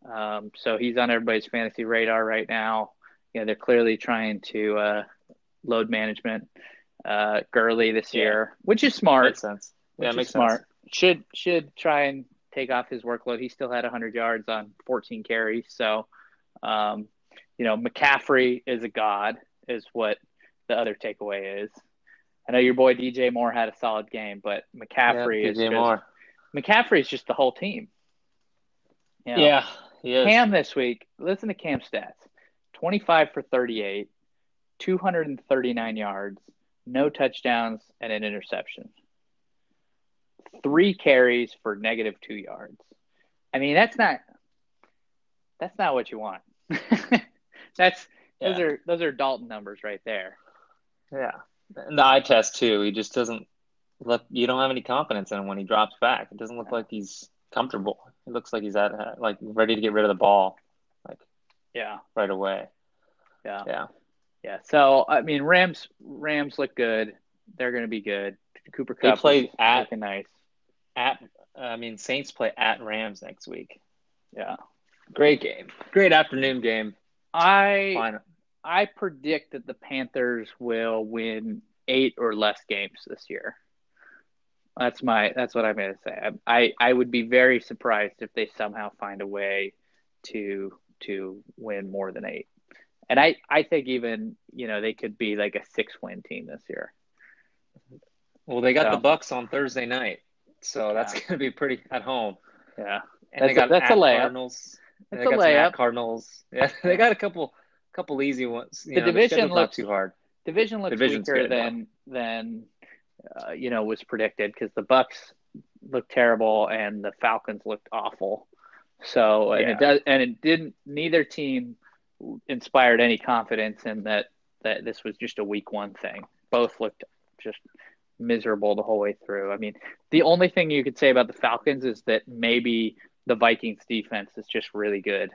Um, so he's on everybody's fantasy radar right now. You know, they're clearly trying to uh, load management uh, Gurley this Yeah. year, which is smart. Makes sense. Which Yeah, makes smart. sense. Should should try and take off his workload. He still had 100 yards on 14 carries, so um, you know McCaffrey is a god, is what the other takeaway is. I know your boy DJ Moore had a solid game, but McCaffrey yeah, is DJ just, Moore. McCaffrey is just the whole team. You know? Yeah. Cam this week, listen to Cam stats 25 for 38, 239 yards, no touchdowns, and an interception. Three carries for negative two yards. I mean, that's not that's not what you want. that's those are those are Dalton numbers right there. Yeah, and the eye test too. He just doesn't look. You don't have any confidence in him when he drops back. It doesn't look like he's comfortable. It looks like he's at like ready to get rid of the ball, like Yeah, right away. yeah, Yeah, yeah. So I mean, Rams Rams look good. They're going to be good. Cooper They Kupp play is at- nice. at I mean Saints play at Rams next week. Yeah, Great game. Great afternoon game. I Fine. I predict that the Panthers will win eight or less games this year. That's my that's what I'm going to say. I, I I would be very surprised if they somehow find a way to to win more than eight. And I I think even you know they could be like a six win team this year. Well, they got So- the Bucks on Thursday night, so that's Yeah. going to be pretty at home. Yeah, And they That's a- got that's a layup. Cardinals. That's they a layup. Cardinals. Yeah, they got a couple couple easy ones. You The know, division looks- too hard. division looks Division's weaker good, than than uh, you know was predicted because the Bucks looked terrible and the Falcons looked awful. So and Yeah. it does and it didn't. Neither team inspired any confidence in that that this was just a week one thing. Both looked just miserable the whole way through. I mean, the only thing you could say about the Falcons is that maybe the Vikings defense is just really good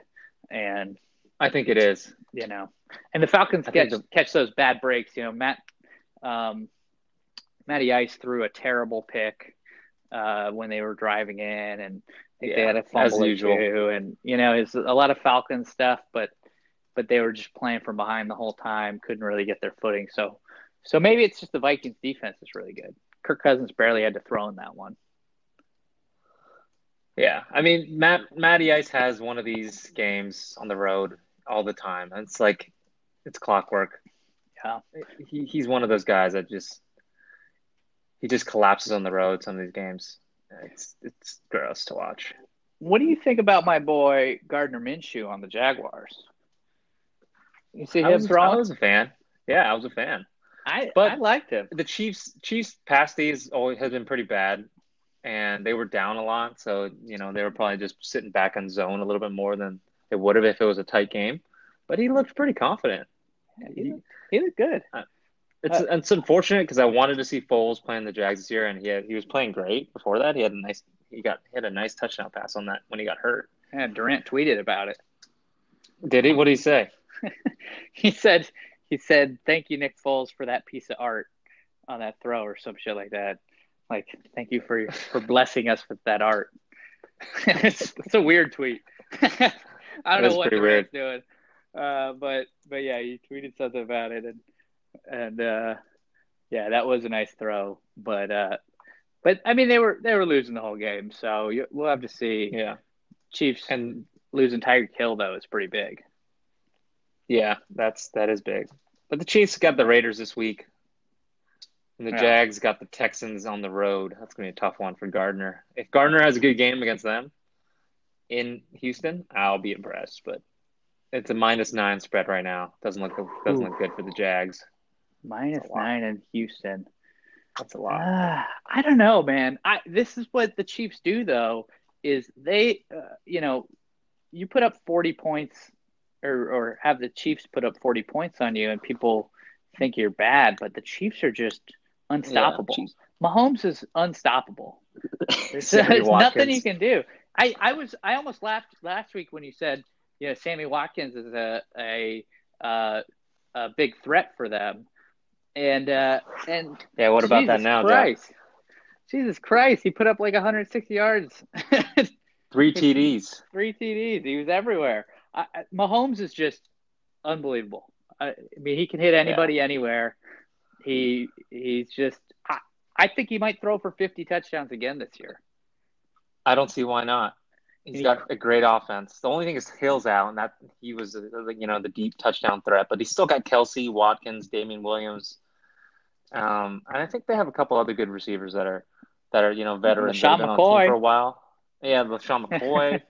and I think it is. you know. And the Falcons catch think catch those bad breaks. You know, Matt um, Matty Ice threw a terrible pick uh, when they were driving in, and I think they Yeah, had a fumble or usual. two. And you know, it's a lot of Falcons stuff, but but they were just playing from behind the whole time, couldn't really get their footing. So so maybe it's just the Vikings defense is really good. Kirk Cousins barely had to throw in that one. Yeah, I mean, Matt Matty Ice has one of these games on the road all the time. It's like it's clockwork. Yeah. He he's one of those guys that just he just collapses on the road. Some of these games, it's it's gross to watch. What do you think about my boy Gardner Minshew on the Jaguars? You see I him was, I was a fan. Yeah, I was a fan. I but- I liked him. The Chiefs Chiefs pass D's always has been pretty bad, and they were down a lot. So you know they were probably just sitting back on zone a little bit more than they would have if it was a tight game. But he looked pretty confident. He, he looked good. It's Uh, it's unfortunate because I wanted to see Foles playing the Jags this year, and he had, he was playing great before that. He had a nice he got he had a nice touchdown pass on that when he got hurt. Yeah, Durant tweeted about it. Did he? What did he say? he said he said thank you Nick Foles for that piece of art on that throw or some shit like that. Like thank you for for blessing us with that art. it's, it's a weird tweet. I don't know what the weird. doing, uh, but but yeah, he tweeted something about it, and and uh, yeah, that was a nice throw. But uh, but I mean, they were they were losing the whole game, so you, we'll have to see. Yeah, Chiefs and losing Tyreek Hill though is pretty big. Yeah, that's that is big. But the Chiefs got the Raiders this week. And the yeah. Jags got the Texans on the road. That's going to be a tough one for Gardner. If Gardner has a good game against them in Houston, I'll be impressed. But it's a minus nine spread right now. Doesn't look doesn't Ooh. look good for the Jags. Minus nine in Houston. That's a lot. Uh, I don't know, man. I this is what the Chiefs do though. Is they, uh, you know, you put up forty points, or or have the Chiefs put up forty points on you, and people think you're bad, but the Chiefs are just unstoppable. Yeah, Mahomes is unstoppable. There's, there's nothing you can do. I, I was I almost laughed last week when you said you know Sammy Watkins is a a uh, a big threat for them, and uh, and yeah, what about Jesus that now, Christ. Jack? Jesus Christ, he put up like 160 yards. Three TDs. Three TDs. He was everywhere. I, Mahomes is just unbelievable. I, I mean, he can hit anybody yeah. anywhere. He he's just. I, I think he might throw for 50 touchdowns again this year. I don't see why not. He's got a great offense. The only thing is Hill's out, and that he was, you know, the deep touchdown threat. But he's still got Kelce, Watkins, Damien Williams, um, and I think they have a couple other good receivers that are that are you know veterans Sean McCoy for a while. Yeah, LeSean McCoy.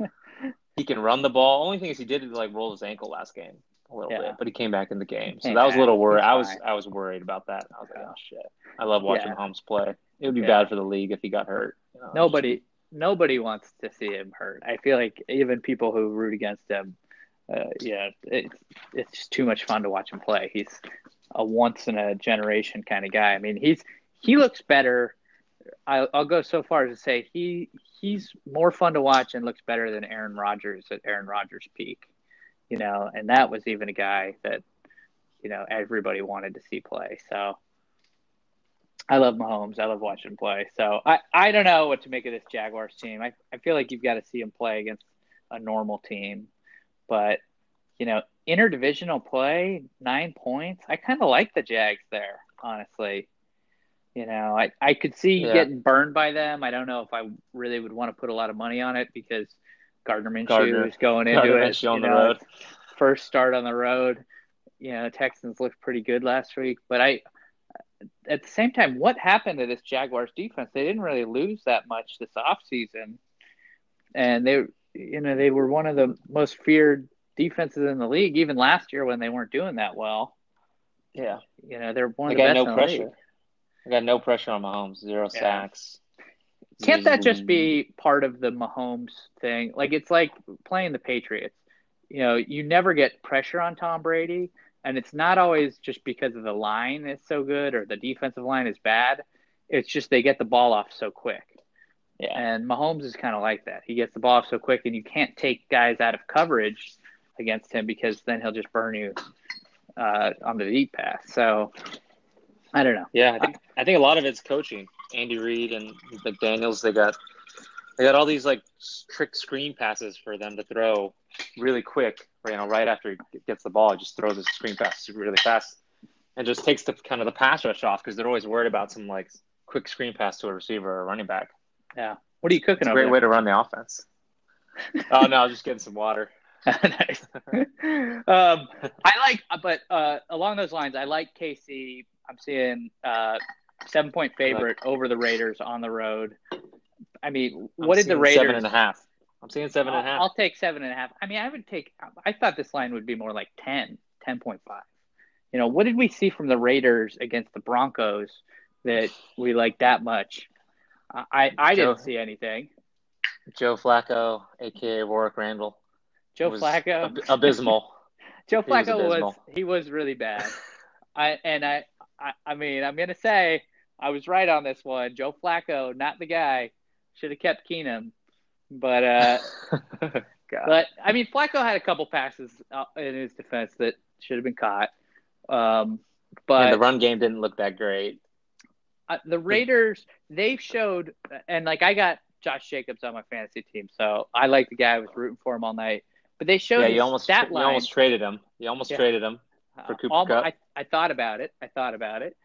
He can run the ball. Only thing is he did like roll his ankle last game a little yeah. bit, but he came back in the game. So that was a little worried. I was I was worried about that. I was like, oh shit. I love watching yeah. Mahomes play. It would be yeah. bad for the league if he got hurt. You know, nobody nobody wants to see him hurt. I feel like even people who root against him, uh, yeah, it's it's just too much fun to watch him play. He's a once in a generation kind of guy. I mean, he's he looks better. I'll go so far as to say he he's more fun to watch and looks better than Aaron Rodgers at Aaron Rodgers' peak. You know, and that was even a guy that you know everybody wanted to see play. So I love Mahomes. I love watching him play. So I, I don't know what to make of this Jaguars team. I, I feel like you've got to see him play against a normal team. But, you know, interdivisional play, nine points. I kind of like the Jags there, honestly. You know, I, I could see yeah. getting burned by them. I don't know if I really would want to put a lot of money on it because Gardner Minshew Gardner. is going into Gardner it. on know, the road. First start on the road. You know, Texans looked pretty good last week, but I at the same time, what happened to this Jaguars defense? They didn't really lose that much this offseason. And they you know, they were one of the most feared defenses in the league, even last year when they weren't doing that well. Yeah. You know, they're one they of the best no pressure. I got no pressure on Mahomes, zero yeah. sacks. Can't that just be part of the Mahomes thing? Like it's like playing the Patriots. You know, you never get pressure on Tom Brady, and it's not always just because of the line is so good or the defensive line is bad. It's just they get the ball off so quick. Yeah. And Mahomes is kind of like that. He gets the ball off so quick, and you can't take guys out of coverage against him because then he'll just burn you uh, on the deep pass. So I don't know. Yeah, I think I think a lot of it's coaching. Andy Reid and McDaniels, they got they got all these like trick screen passes for them to throw really quick. You know, right after he gets the ball, he just throws a screen pass really fast, and just takes the kind of the pass rush off because they're always worried about some like quick screen pass to a receiver or a running back. Yeah. What are you cooking? It's a great there? way to run the offense. oh no, I'm just getting some water. nice. um, I like, but uh, along those lines, I like KC. I'm seeing uh, seven point favorite like, over the Raiders on the road. I mean, what I'm did the Raiders? Seven and a half. I'm seeing seven and a half. I'll take seven and a half. I mean, I would take. I thought this line would be more like 10, 10.5. You know, what did we see from the Raiders against the Broncos that we like that much? I I Joe, didn't see anything. Joe Flacco, aka Warwick Randall. Joe Flacco, ab- abysmal. Joe Flacco was, was, he was really bad. I and I, I I mean I'm gonna say I was right on this one. Joe Flacco, not the guy. Should have kept Keenum, but uh, But I mean, Flacco had a couple passes uh, in his defense that should have been caught. Um, but and the run game didn't look that great. Uh, the Raiders, they showed, and like I got Josh Jacobs on my fantasy team, so I like the guy. I was rooting for him all night. But they showed yeah, you almost stat tra- line. you almost traded him. You almost yeah. traded him for Cooper uh, Kupp. I, I thought about it. I thought about it,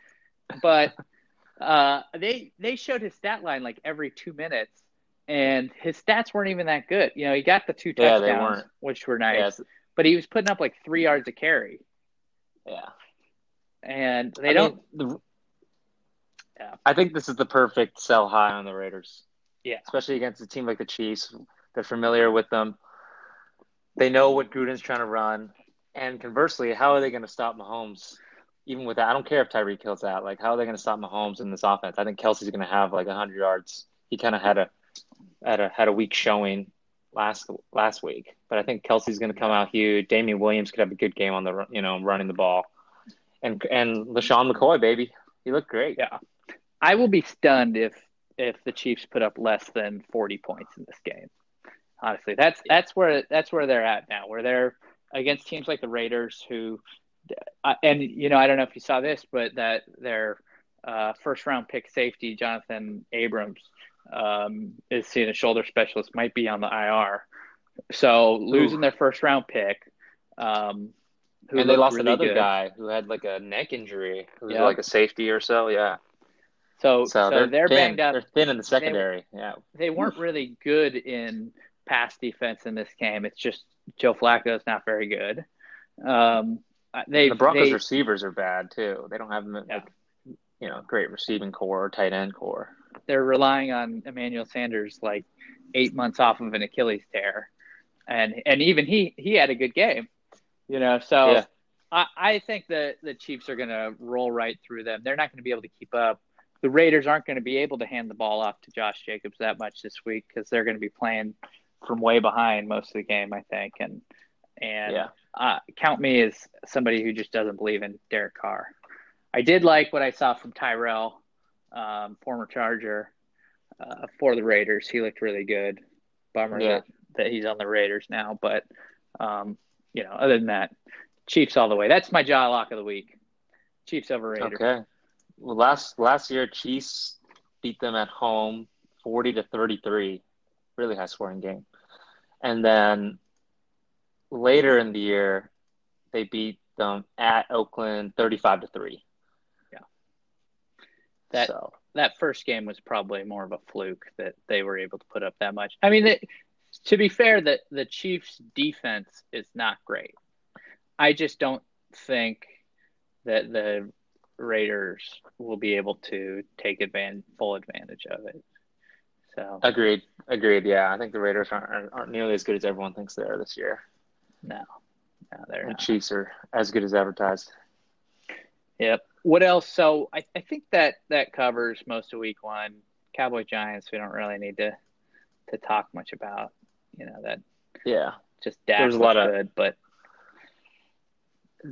but uh, they they showed his stat line like every two minutes, and his stats weren't even that good. You know, he got the two touchdowns, yeah, which were nice, yeah. but he was putting up like three yards a carry. Yeah, and they I don't. Mean, the, yeah. I think this is the perfect sell high on the Raiders. Yeah, especially against a team like the Chiefs. They're familiar with them. They know what Gruden's trying to run, and conversely, how are they going to stop Mahomes? Even with that, I don't care if Tyreek kills that. Like, how are they going to stop Mahomes in this offense? I think Kelce's going to have like hundred yards. He kind of had a had a had a weak showing last last week, but I think Kelce's going to come out huge. Damien Williams could have a good game on the you know running the ball, and and LeSean McCoy, baby, he looked great. Yeah, I will be stunned if if the Chiefs put up less than forty points in this game. Honestly, that's that's where that's where they're at now. Where they're against teams like the Raiders, who, uh, and you know, I don't know if you saw this, but that their uh, first round pick safety Jonathan Abrams um, is seeing a shoulder specialist, might be on the IR. So losing Ooh. their first round pick. Um, and they lost really another good. guy who had like a neck injury, who was like a safety or so. Yeah. So, so, so they're, they're banged up. They're thin in the secondary. They, yeah. They weren't really good in pass defense in this game. It's just Joe Flacco is not very good. Um, they the Broncos they, receivers are bad too. They don't have yeah. like, you know great receiving corps or tight end corps. They're relying on Emmanuel Sanders like eight months off of an Achilles tear, and and even he he had a good game, you know. So yeah. I I think that the Chiefs are going to roll right through them. They're not going to be able to keep up. The Raiders aren't going to be able to hand the ball off to Josh Jacobs that much this week because they're going to be playing from way behind most of the game, I think, and and yeah. uh, count me as somebody who just doesn't believe in Derek Carr. I did like what I saw from Tyrell, um, former Charger, uh, for the Raiders. He looked really good. Bummer yeah. that, that he's on the Raiders now, but um, you know, other than that, Chiefs all the way. That's my jaw lock of the week. Chiefs over Raiders. Okay. Well, last last year, Chiefs beat them at home, forty to thirty three. Really high scoring game. And then later in the year, they beat them at Oakland 35 to 3. Yeah. That so. that first game was probably more of a fluke that they were able to put up that much. I mean, to be fair, that the Chiefs' defense is not great. I just don't think that the Raiders will be able to take advantage, full advantage of it. So agreed, agreed. Yeah, I think the Raiders aren't aren't nearly as good as everyone thinks they are this year. No, no, they're the not. Chiefs are as good as advertised. Yep. What else? So I, I think that that covers most of Week One. Cowboy Giants. We don't really need to to talk much about. You know that. Yeah. Just Dak There's a lot of good, but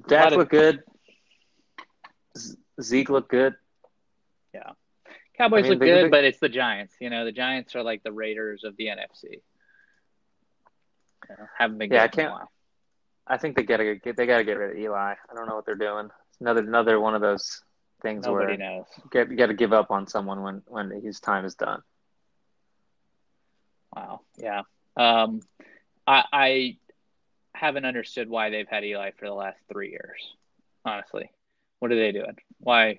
Dak looked good. Zeke looked good. Yeah. Cowboys I mean, look good, but it's the Giants. You know, the Giants are like the Raiders of the NFC. You know, haven't been yeah, I can't. I think they gotta get they gotta get rid of Eli. I don't know what they're doing. It's another another one of those things Nobody where knows. Get, you got to give up on someone when when his time is done. Wow. Yeah. Um, I I haven't understood why they've had Eli for the last three years. Honestly, what are they doing? Why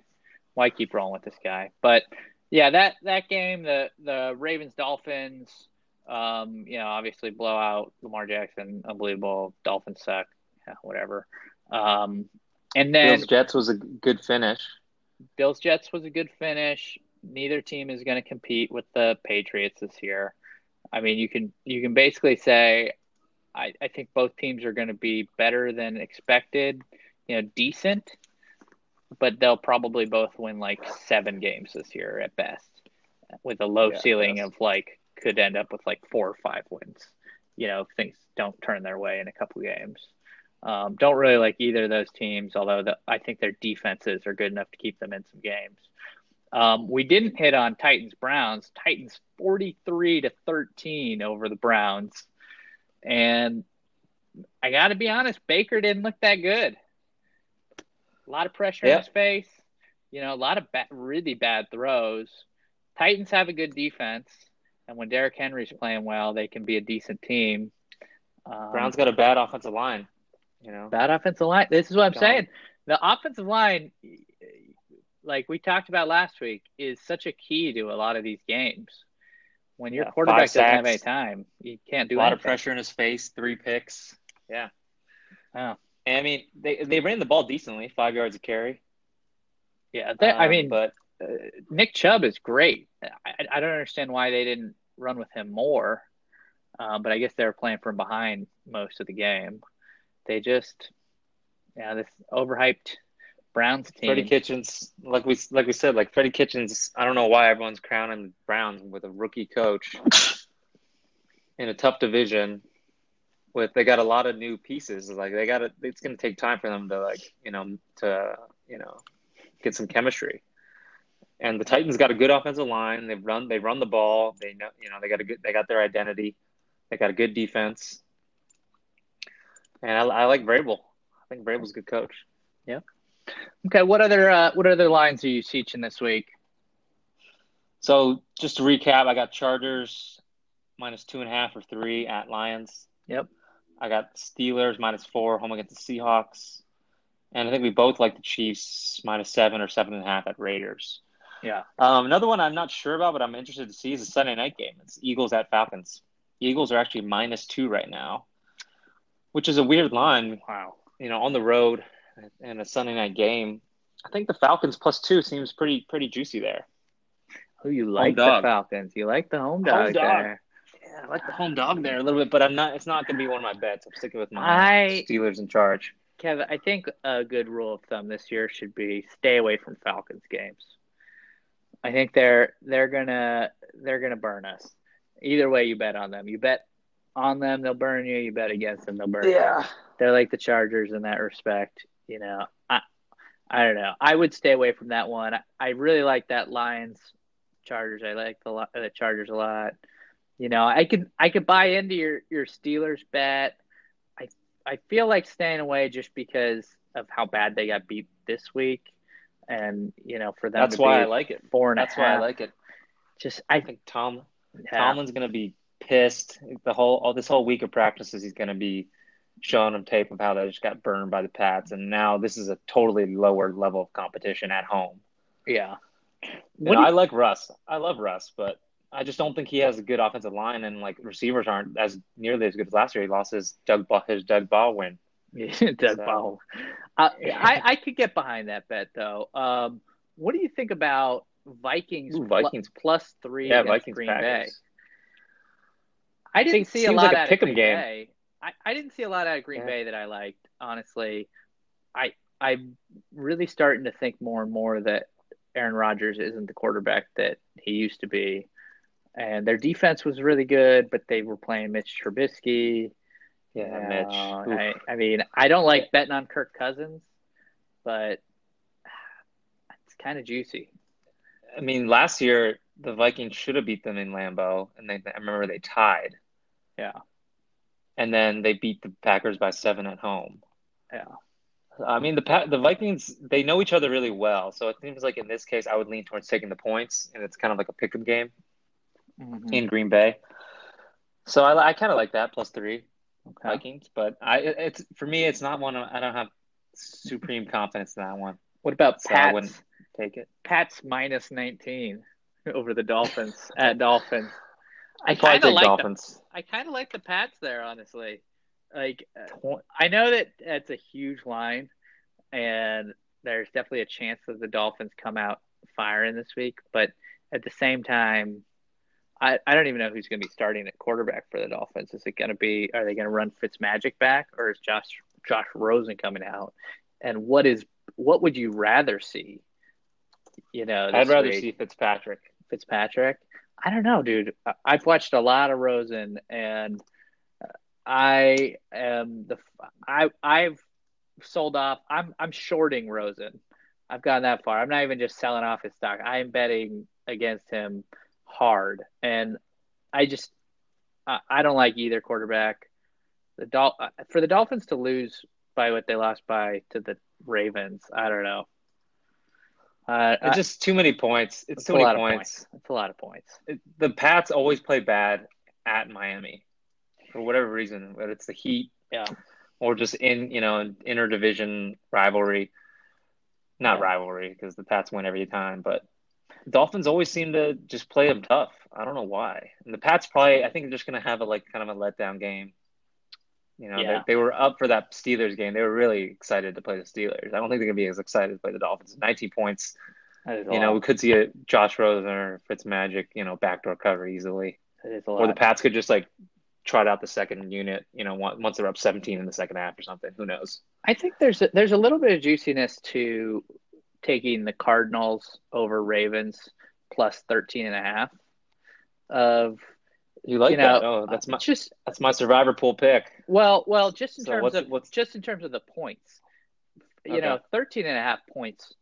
why keep rolling with this guy? But yeah, that that game, the the Ravens Dolphins, um, you know, obviously blowout. Lamar Jackson, unbelievable. Dolphins suck. Yeah, whatever. Um, and then Bills Jets was a good finish. Bills Jets was a good finish. Neither team is going to compete with the Patriots this year. I mean, you can you can basically say, I, I think both teams are going to be better than expected. You know, decent but they'll probably both win like seven games this year at best, with a low yeah, ceiling of like could end up with like four or five wins. You know, if things don't turn their way in a couple games. Um, don't really like either of those teams, although the, I think their defenses are good enough to keep them in some games. Um, we didn't hit on Titans Browns. Titans 43 to 13 over the Browns. And I got to be honest, Baker didn't look that good. A lot of pressure in his face. You know, a lot of ba- really bad throws. Titans have a good defense, and when Derrick Henry's playing well, they can be a decent team. Um, Brown's got a bad offensive line. You know, bad offensive line. This is what I'm saying. The offensive line, like we talked about last week, is such a key to a lot of these games. When your yeah, quarterback doesn't have any time, you can't do a lot anything. of pressure in his face, three picks. Yeah. Oh. And I mean, they they ran the ball decently, five yards of carry. Yeah, um, I mean, but uh, Nick Chubb is great. I, I don't understand why they didn't run with him more. Uh, but I guess they were playing from behind most of the game. They just, yeah, this overhyped Browns team. Freddie Kitchens, like we like we said, like Freddie Kitchens. I don't know why everyone's crowning the Browns with a rookie coach in a tough division. With they got a lot of new pieces. Like they got to, it's going to take time for them to like you know to you know get some chemistry. And the Titans got a good offensive line. They've run they run the ball. They know you know they got a good they got their identity. They got a good defense. And I, I like Vrabel. I think Vrabel's a good coach. Yeah. Okay. What other uh, what other lines are you teaching this week? So just to recap, I got Chargers minus two and a half or three at Lions. Yep. I got Steelers minus four home against the Seahawks. And I think we both like the Chiefs minus seven or seven and a half at Raiders. Yeah. Um, another one I'm not sure about, but I'm interested to see is a Sunday night game. It's Eagles at Falcons. Eagles are actually minus two right now, which is a weird line. Wow. You know, on the road in a Sunday night game. I think the Falcons plus two seems pretty pretty juicy there. Oh, you like the Falcons? You like the home dog, home dog. there? Yeah, I like the home dog there a little bit, but I'm not. It's not going to be one of my bets. I'm sticking with my I, Steelers in charge. Kevin, I think a good rule of thumb this year should be stay away from Falcons games. I think they're they're gonna they're gonna burn us. Either way, you bet on them. You bet on them, they'll burn you. You bet against them, they'll burn yeah. you. They're like the Chargers in that respect. You know, I I don't know. I would stay away from that one. I, I really like that Lions Chargers. I like the the Chargers a lot. You know, I could I could buy into your your Steelers bet. I I feel like staying away just because of how bad they got beat this week, and you know, for them. That's why I like it. Four and That's why I like it. Just I, I think Tom yeah. Tomlin's going to be pissed. The whole all this whole week of practices, he's going to be showing them tape of how they just got burned by the Pats, and now this is a totally lower level of competition at home. Yeah. You, I like Russ. I love Russ, but I just don't think he has a good offensive line, and like receivers aren't as nearly as good as last year. He lost his Doug his Doug Baldwin. Doug so. Ball. Uh, I I could get behind that bet though. Um, what do you think about Vikings? Ooh, Vikings pl- plus three. Yeah, Vikings Green Packers. Bay. I didn't see a lot like a out of Green game. Bay. I, I didn't see a lot out of Green yeah. Bay that I liked. Honestly, I I'm really starting to think more and more that Aaron Rodgers isn't the quarterback that he used to be. And their defense was really good, but they were playing Mitch Trubisky. Yeah, Mitch. I, I mean, I don't like betting on Kirk Cousins, but it's kind of juicy. I mean, last year the Vikings should have beat them in Lambeau, and they, I remember they tied. Yeah. And then they beat the Packers by seven at home. Yeah. I mean, the the Vikings they know each other really well, so it seems like in this case I would lean towards taking the points, and it's kind of like a pick'em game mm-hmm. in Green Bay. So I, I kind of like that plus three okay. Vikings, but I it's for me it's not one I don't have supreme confidence in that one. What about so Pats? I wouldn't take it. Pats minus nineteen over the Dolphins at Dolphins. I kind of like Dolphins. The, I kind of like the Pats there, honestly. Like, uh, I know that that's a huge line, and there's definitely a chance that the Dolphins come out firing this week. But at the same time, I, I don't even know who's going to be starting at quarterback for the Dolphins. Is it going to be? Are they going to run Fitzmagic back, or is Josh Josh Rosen coming out? And what is what would you rather see? You know, I'd rather week? see Fitzpatrick. Fitzpatrick. I don't know, dude. I've watched a lot of Rosen, and I am the I I've sold off. I'm I'm shorting Rosen. I've gone that far. I'm not even just selling off his stock. I am betting against him hard, and I just I, I don't like either quarterback. the Dol- uh, for the Dolphins to lose by what they lost by to the Ravens, I don't know. Uh, It's just too many points. It's too a many lot points. of points. It's a lot of points. It, the Pats always play bad at Miami for whatever reason, whether it's the Heat Yeah. or just in you know interdivision rivalry. Not Yeah. rivalry because the Pats win every time, but Dolphins always seem to just play them tough. I don't know why. And the Pats probably, I think, are just going to have a like kind of a letdown game. You know, Yeah. they, they were up for that Steelers game. They were really excited to play the Steelers. I don't think they're going to be as excited to play the Dolphins. 19 points. That is a You know, we could see a Josh Rosen or Fitzmagic, you know, backdoor cover easily. That is a Or the. Pats could just like trot out the second unit, you know, once they're up 17 in the second half or something. Who knows? I think there's a, there's a little bit of juiciness to taking the Cardinals over Ravens plus 13 and a half of You like you know that? Oh, that's my just that's my survivor pool pick. well well just in So terms what's- of what's- just in terms of the points you Okay. know 13 and a half points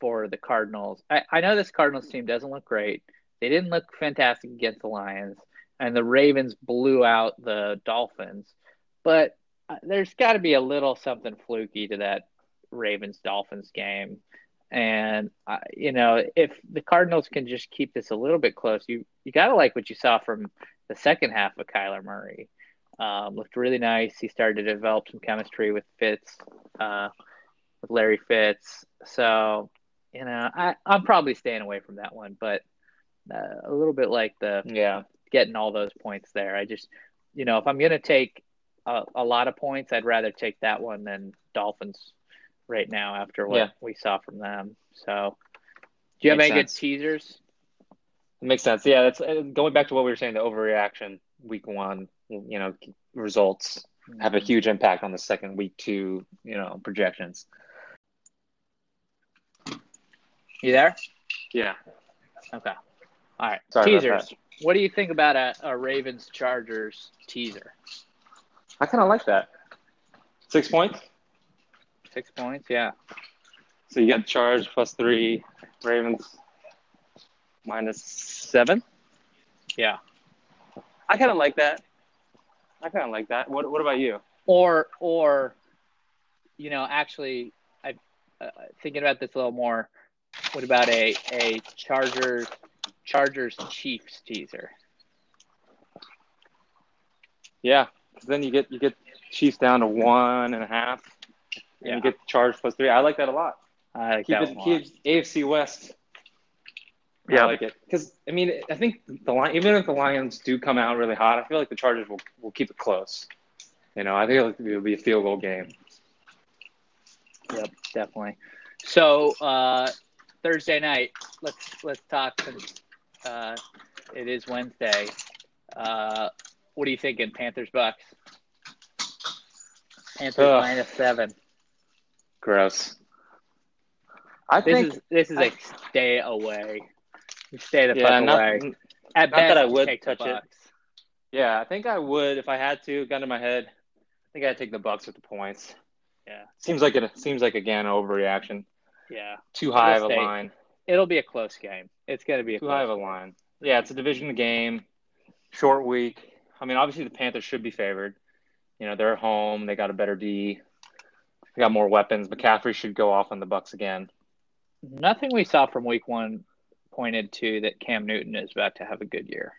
for the Cardinals I, I know this Cardinals team doesn't look great they didn't look fantastic against the Lions and the Ravens blew out the Dolphins but uh, there's got to be a little something fluky to that Ravens Dolphins game and uh, you know if the Cardinals can just keep this a little bit close you you got to like what you saw from the second half of Kyler Murray um, looked really nice. He started to develop some chemistry with Fitz, uh, with Larry Fitz. So, you know, I, I'm probably staying away from that one, but uh, a little bit like the Yeah. getting all those points there. I just, you know, if I'm going to take a, a lot of points, I'd rather take that one than Dolphins right now after what Yeah. we saw from them. So, do you have any sense. good teasers? It makes sense. Yeah, that's uh, going back to what we were saying. The overreaction, week one, you know, results have a huge impact on the second week two, you know, projections. You there? Yeah, Okay. All right. Sorry Teasers. What do you think about a, a Ravens Chargers teaser? I kind of like that. Six points. Six points. Yeah. So you got Charge plus three, Ravens minus seven. Yeah. I kind of like that. I kind of like that. What What about you? Or or, you know, actually, I uh, thinking about this a little more. What about a a Chargers Chargers Chiefs teaser? Yeah, then you get you get Chiefs down to one and a half, and Yeah. you get Charge plus three. I like that a lot. I like keep that it, keep AFC West. Yeah. I like it because I mean I think the line even if the Lions do come out really hot, I feel like the Chargers will will keep it close. You know, I think it'll be a field goal game. Yep, definitely. So uh, Thursday night, let's let's talk since uh, it is Wednesday. Uh, what are you thinking, Panthers Bucks? Panthers Ugh. minus seven. Gross. I This think is this is a I- stay away. Stay the yeah, fuck not, away. At not best, that I would take the touch it. Bucks. yeah, I think I would if I had to. Gun to my head, I think I'd take the Bucks with the points. Yeah, Seems like it seems like again overreaction. yeah. Too high It'll of a stay. line. It'll be a close game. It's going to be a Too close high of a line. Yeah, it's a division game, short week. I mean, obviously the Panthers should be favored. You know, they're at home. They got a better D. They got more weapons. McCaffrey should go off on the Bucks again. Nothing we saw from Week One pointed to that Cam Newton is about to have a good year.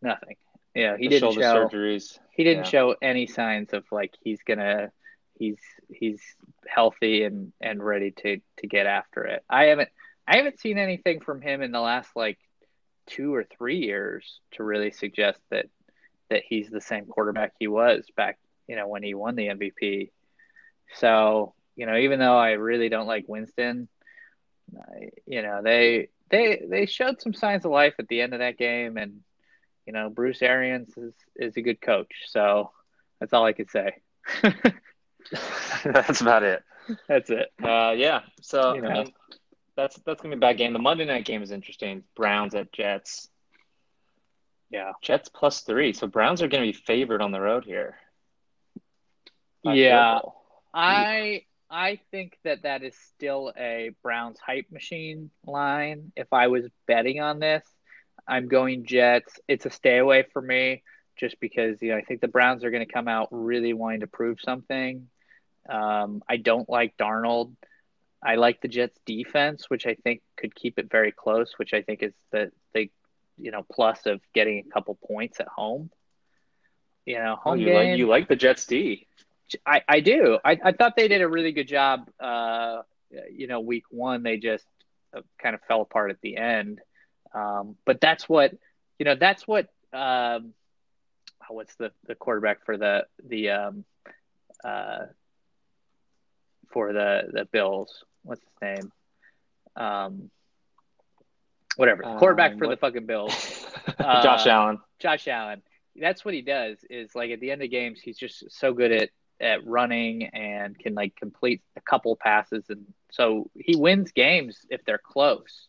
Nothing. Yeah, he The didn't shoulder show. surgeries. He didn't Yeah. show any signs of like he's gonna he's he's healthy and and ready to to get after it. I haven't I haven't seen anything from him in the last like two or three years to really suggest that that he's the same quarterback he was back you know when he won the MVP. So you know even though I really don't like Winston, you know they they they showed some signs of life at the end of that game and you know, Bruce Arians is, is a good coach. So that's all I could say. That's about it. that's it. Uh, yeah. So You know. I mean, that's that's gonna be a bad game. The Monday night game is interesting. Browns at Jets. Yeah. Jets plus three. So Browns are gonna be favored on the road here. By Yeah. field goal. I I think that that is still a Browns hype machine line. If I was betting on this, I'm going Jets. It's a stay away for me. just because you know I think the Browns are going to come out really wanting to prove something. Um, I don't like Darnold. I like the Jets defense, which I think could keep it very close, which I think is the the you know plus of getting a couple points at home. You know, home Oh, you game. like you like the Jets D. I, I do. I, I thought they did a really good job. Uh, you know, week one they just uh, kind of fell apart at the end. Um, but that's what you know. That's what. Um, oh, what's the the quarterback for the the um, uh, for the the Bills? What's his name? Um, whatever. quarterback Um, for the fucking Bills. Josh Uh, Allen. Josh Allen. That's what he does. Is like at the end of games, he's just so good at at running and can like complete a couple passes, and so he wins games if they're close.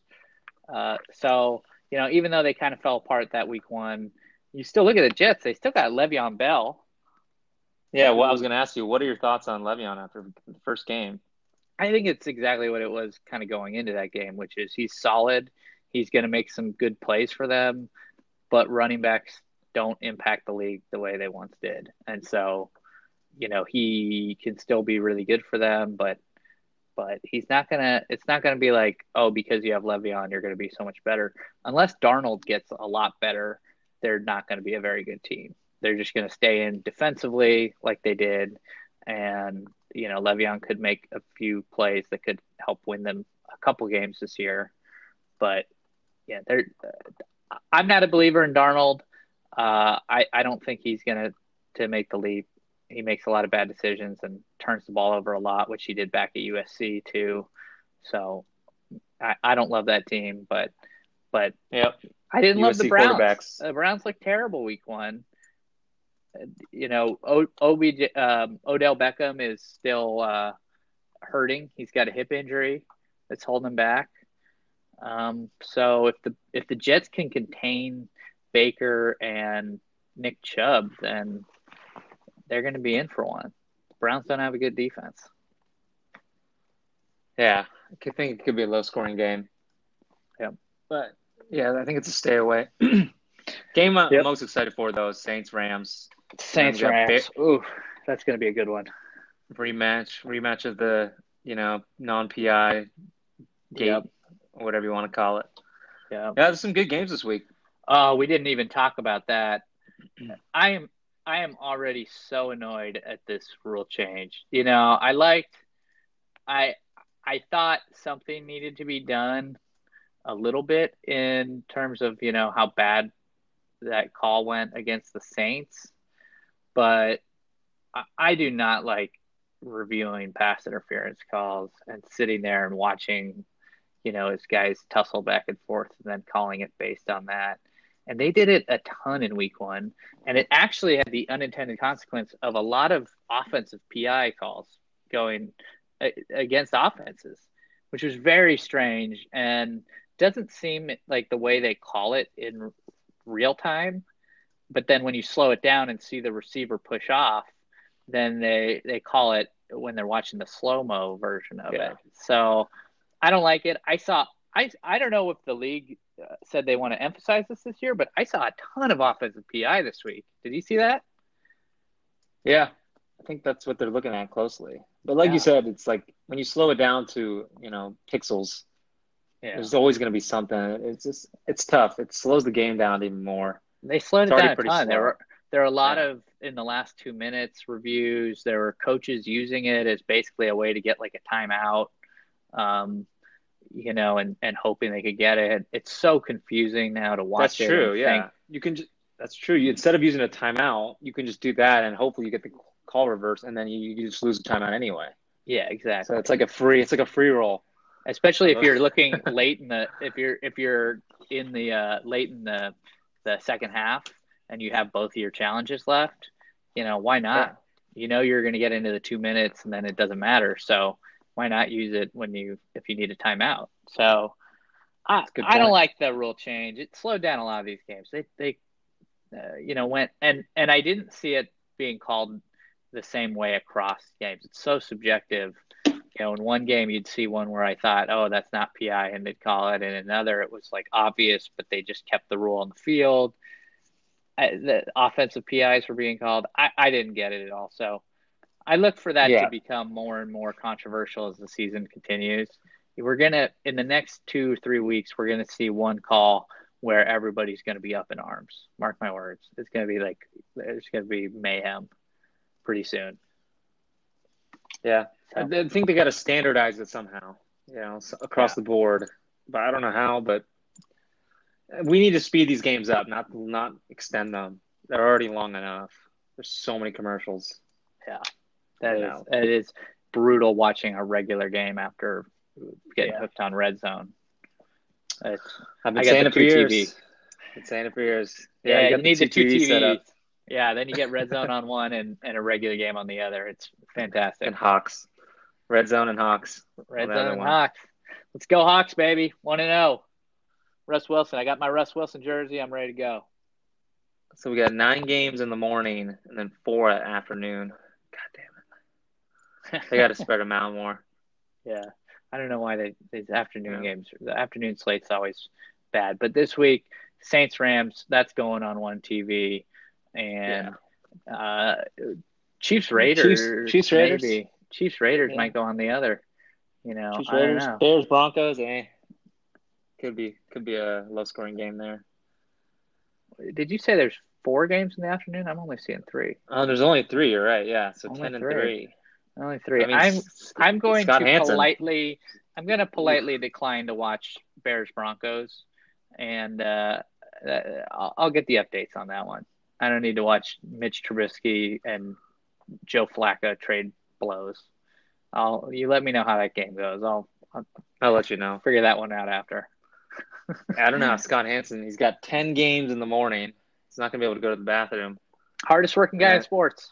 Uh, so you know, even though they kind of fell apart that week one, you still look at the Jets. They still got Le'Veon Bell. Yeah, well, I was going to ask you, what are your thoughts on Le'Veon after the first game? I think it's exactly what it was kind of going into that game, which is he's solid. He's going to make some good plays for them, but running backs don't impact the league the way they once did. And so, you know, he can still be really good for them, but but he's not gonna it's not gonna be like, oh, because you have Le'Veon, you're gonna be so much better. Unless Darnold gets a lot better, they're not gonna be a very good team. They're just gonna stay in defensively like they did and you know Le'Veon could make a few plays that could help win them a couple games this year. But yeah, they're. I'm not a believer in Darnold. Uh, I I don't think he's gonna to make the leap. He makes a lot of bad decisions and turns the ball over a lot, which he did back at USC too. So I, I don't love that team, but but Yep. I didn't love the Browns. The Browns looked terrible week one. You know, o- OBJ, um, Odell Beckham is still uh, hurting. He's got a hip injury that's holding him back. Um, so if the if the Jets can contain Baker and Nick Chubb, then they're going to be in for one. The Browns don't have a good defense. Yeah, I could think it could be a low scoring game. Yep. But yeah, I think it's a stay away. game I'm Yep. most excited for though is Saints Rams Saints Rams. Ooh, that's going to be a good one. rematch, rematch of the you know non PI gate, Yep. whatever you want to call it. Yeah. Yeah, there's some good games this week. Oh, we didn't even talk about that. I am I am already so annoyed at this rule change. You know, I liked I I thought something needed to be done a little bit in terms of, you know, how bad that call went against the Saints, but I, I do not like reviewing pass interference calls and sitting there and watching, you know, as guys tussle back and forth and then calling it based on that and they did it a ton in week one. And it actually had the unintended consequence of a lot of offensive pi calls going against offenses which was very strange and doesn't seem like the way they call it in real time. But then when you slow it down and see the receiver push off then they they call it when they're watching the slow mo version of Yeah. it so i don't like it. I saw i i don't know if the league uh, said they want to emphasize this this year, but I saw a ton of offensive PI this week. Did you see that? Yeah, I think that's what they're looking at closely. But like Yeah. you said, it's like when you slow it down to you know pixels, Yeah, there's always going to be something. It's just it's tough. It slows the game down even more. they slowed it's it down a pretty ton. There were there were a lot Yeah. of in the last two minutes reviews. There were coaches using it as basically a way to get like a timeout, um, you know, and and hoping they could get it. It's so confusing now to watch. That's true. Yeah, think- you can. Just, that's true. You, instead of using a timeout, you can just do that, and hopefully you get the call reverse, and then you, you just lose the timeout anyway. yeah, exactly. So it's like a free. It's like a free roll. especially if you're looking late in the if you're if you're in the uh, late in the the second half and you have both of your challenges left you know why not you know you're going to get into the two minutes and then it doesn't matter so why not use it when you if you need a timeout so i i don't like the rule change it slowed down a lot of these games they they uh, you know went and and i didn't see it being called the same way across games it's so subjective you know, in one game you'd see one where I thought, oh, that's not PI, and they'd call it. In another, it was like obvious, but they just kept the rule on the field. I, the offensive PIs were being called. I, I didn't get it at all. So I look for that Yeah. to become more and more controversial as the season continues. We're gonna in the next two three weeks, we're gonna see one call where everybody's gonna be up in arms. Mark my words. It's gonna be like there's gonna be mayhem pretty soon. Yeah, So- I I think they got to standardize it somehow, you know, across the board. But I don't know how. But we need to speed these games up, not not extend them. They're already long enough. There's so many commercials. That is No. it is brutal watching a regular game after getting Yeah. hooked on red zone. It's, I've been saying it for years. TV. Been saying it for years. yeah, you, got need the two TV set up. TVs. Yeah, then you get red zone on one and, and a regular game on the other. It's fantastic. and Hawks, Red Zone and Hawks. Red zone and one. Hawks. Let's go Hawks, baby. One and zero. Russ Wilson. I got my Russ Wilson jersey. I'm ready to go. So we got nine games in the morning and then four at afternoon. God damn! They got to spread them out more. Yeah, I don't know why they these afternoon Yeah. games. The afternoon slate's always bad, but this week Saints Rams that's going on one TV, and uh, Chiefs Raiders. Chiefs Raiders? maybe. Chiefs Raiders Yeah. might go on the other. You know, Chiefs, Raiders, know. Bears, Broncos. Eh, could be could be a low scoring game there. Did you say there's four games in the afternoon? I'm only seeing three. Oh, there's only three. You're right. Yeah, so Only ten and three. three. Only three. I mean, I'm I'm going Scott to Hanson. politely I'm going to politely decline to watch Bears Broncos, and uh, uh, I'll, I'll get the updates on that one. I don't need to watch Mitch Trubisky and Joe Flacco trade blows. I'll you let me know how that game goes. I'll, I'll I'll let you know. figure that one out after. I don't know. Scott Hanson. He's got ten games in the morning. He's not gonna be able to go to the bathroom. Hardest working guy Yeah. in sports.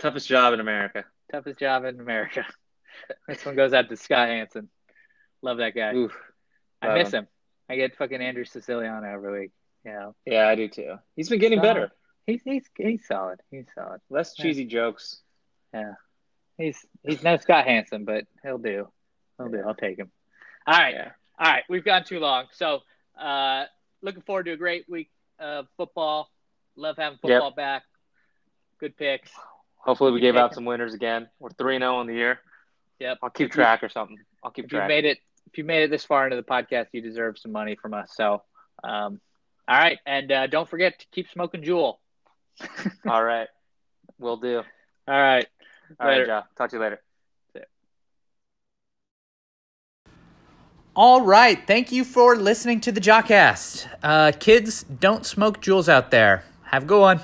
Toughest job in America. Toughest job in America. this one goes out to Scott Hanson. Love that guy. Oof. I miss him. him. I get fucking Andrew Siciliano every week. You know, Yeah, I do too. He's been getting So- better. he's he's he's solid. He's solid. Less Yeah. cheesy jokes. Yeah. He's he's no Scott Hanson, but he'll do. He'll do. I'll take him. All right, Yeah. all right. We've gone too long. So, uh, looking forward to a great week of football. Love having football back. Good picks. Hopefully, we gave out some winners again. We're three zero on the year. Yep. I'll keep track or something. I'll keep track. If you made it, if you made it this far into the podcast, you deserve some money from us. So, um, all right, and uh, don't forget to keep smoking Juul. All right, will do. All right. All right, Later. Joe. Talk to you later. All right. Thank you for listening to the Jockcast. Uh, kids, don't smoke Juuls out there. Have a good one.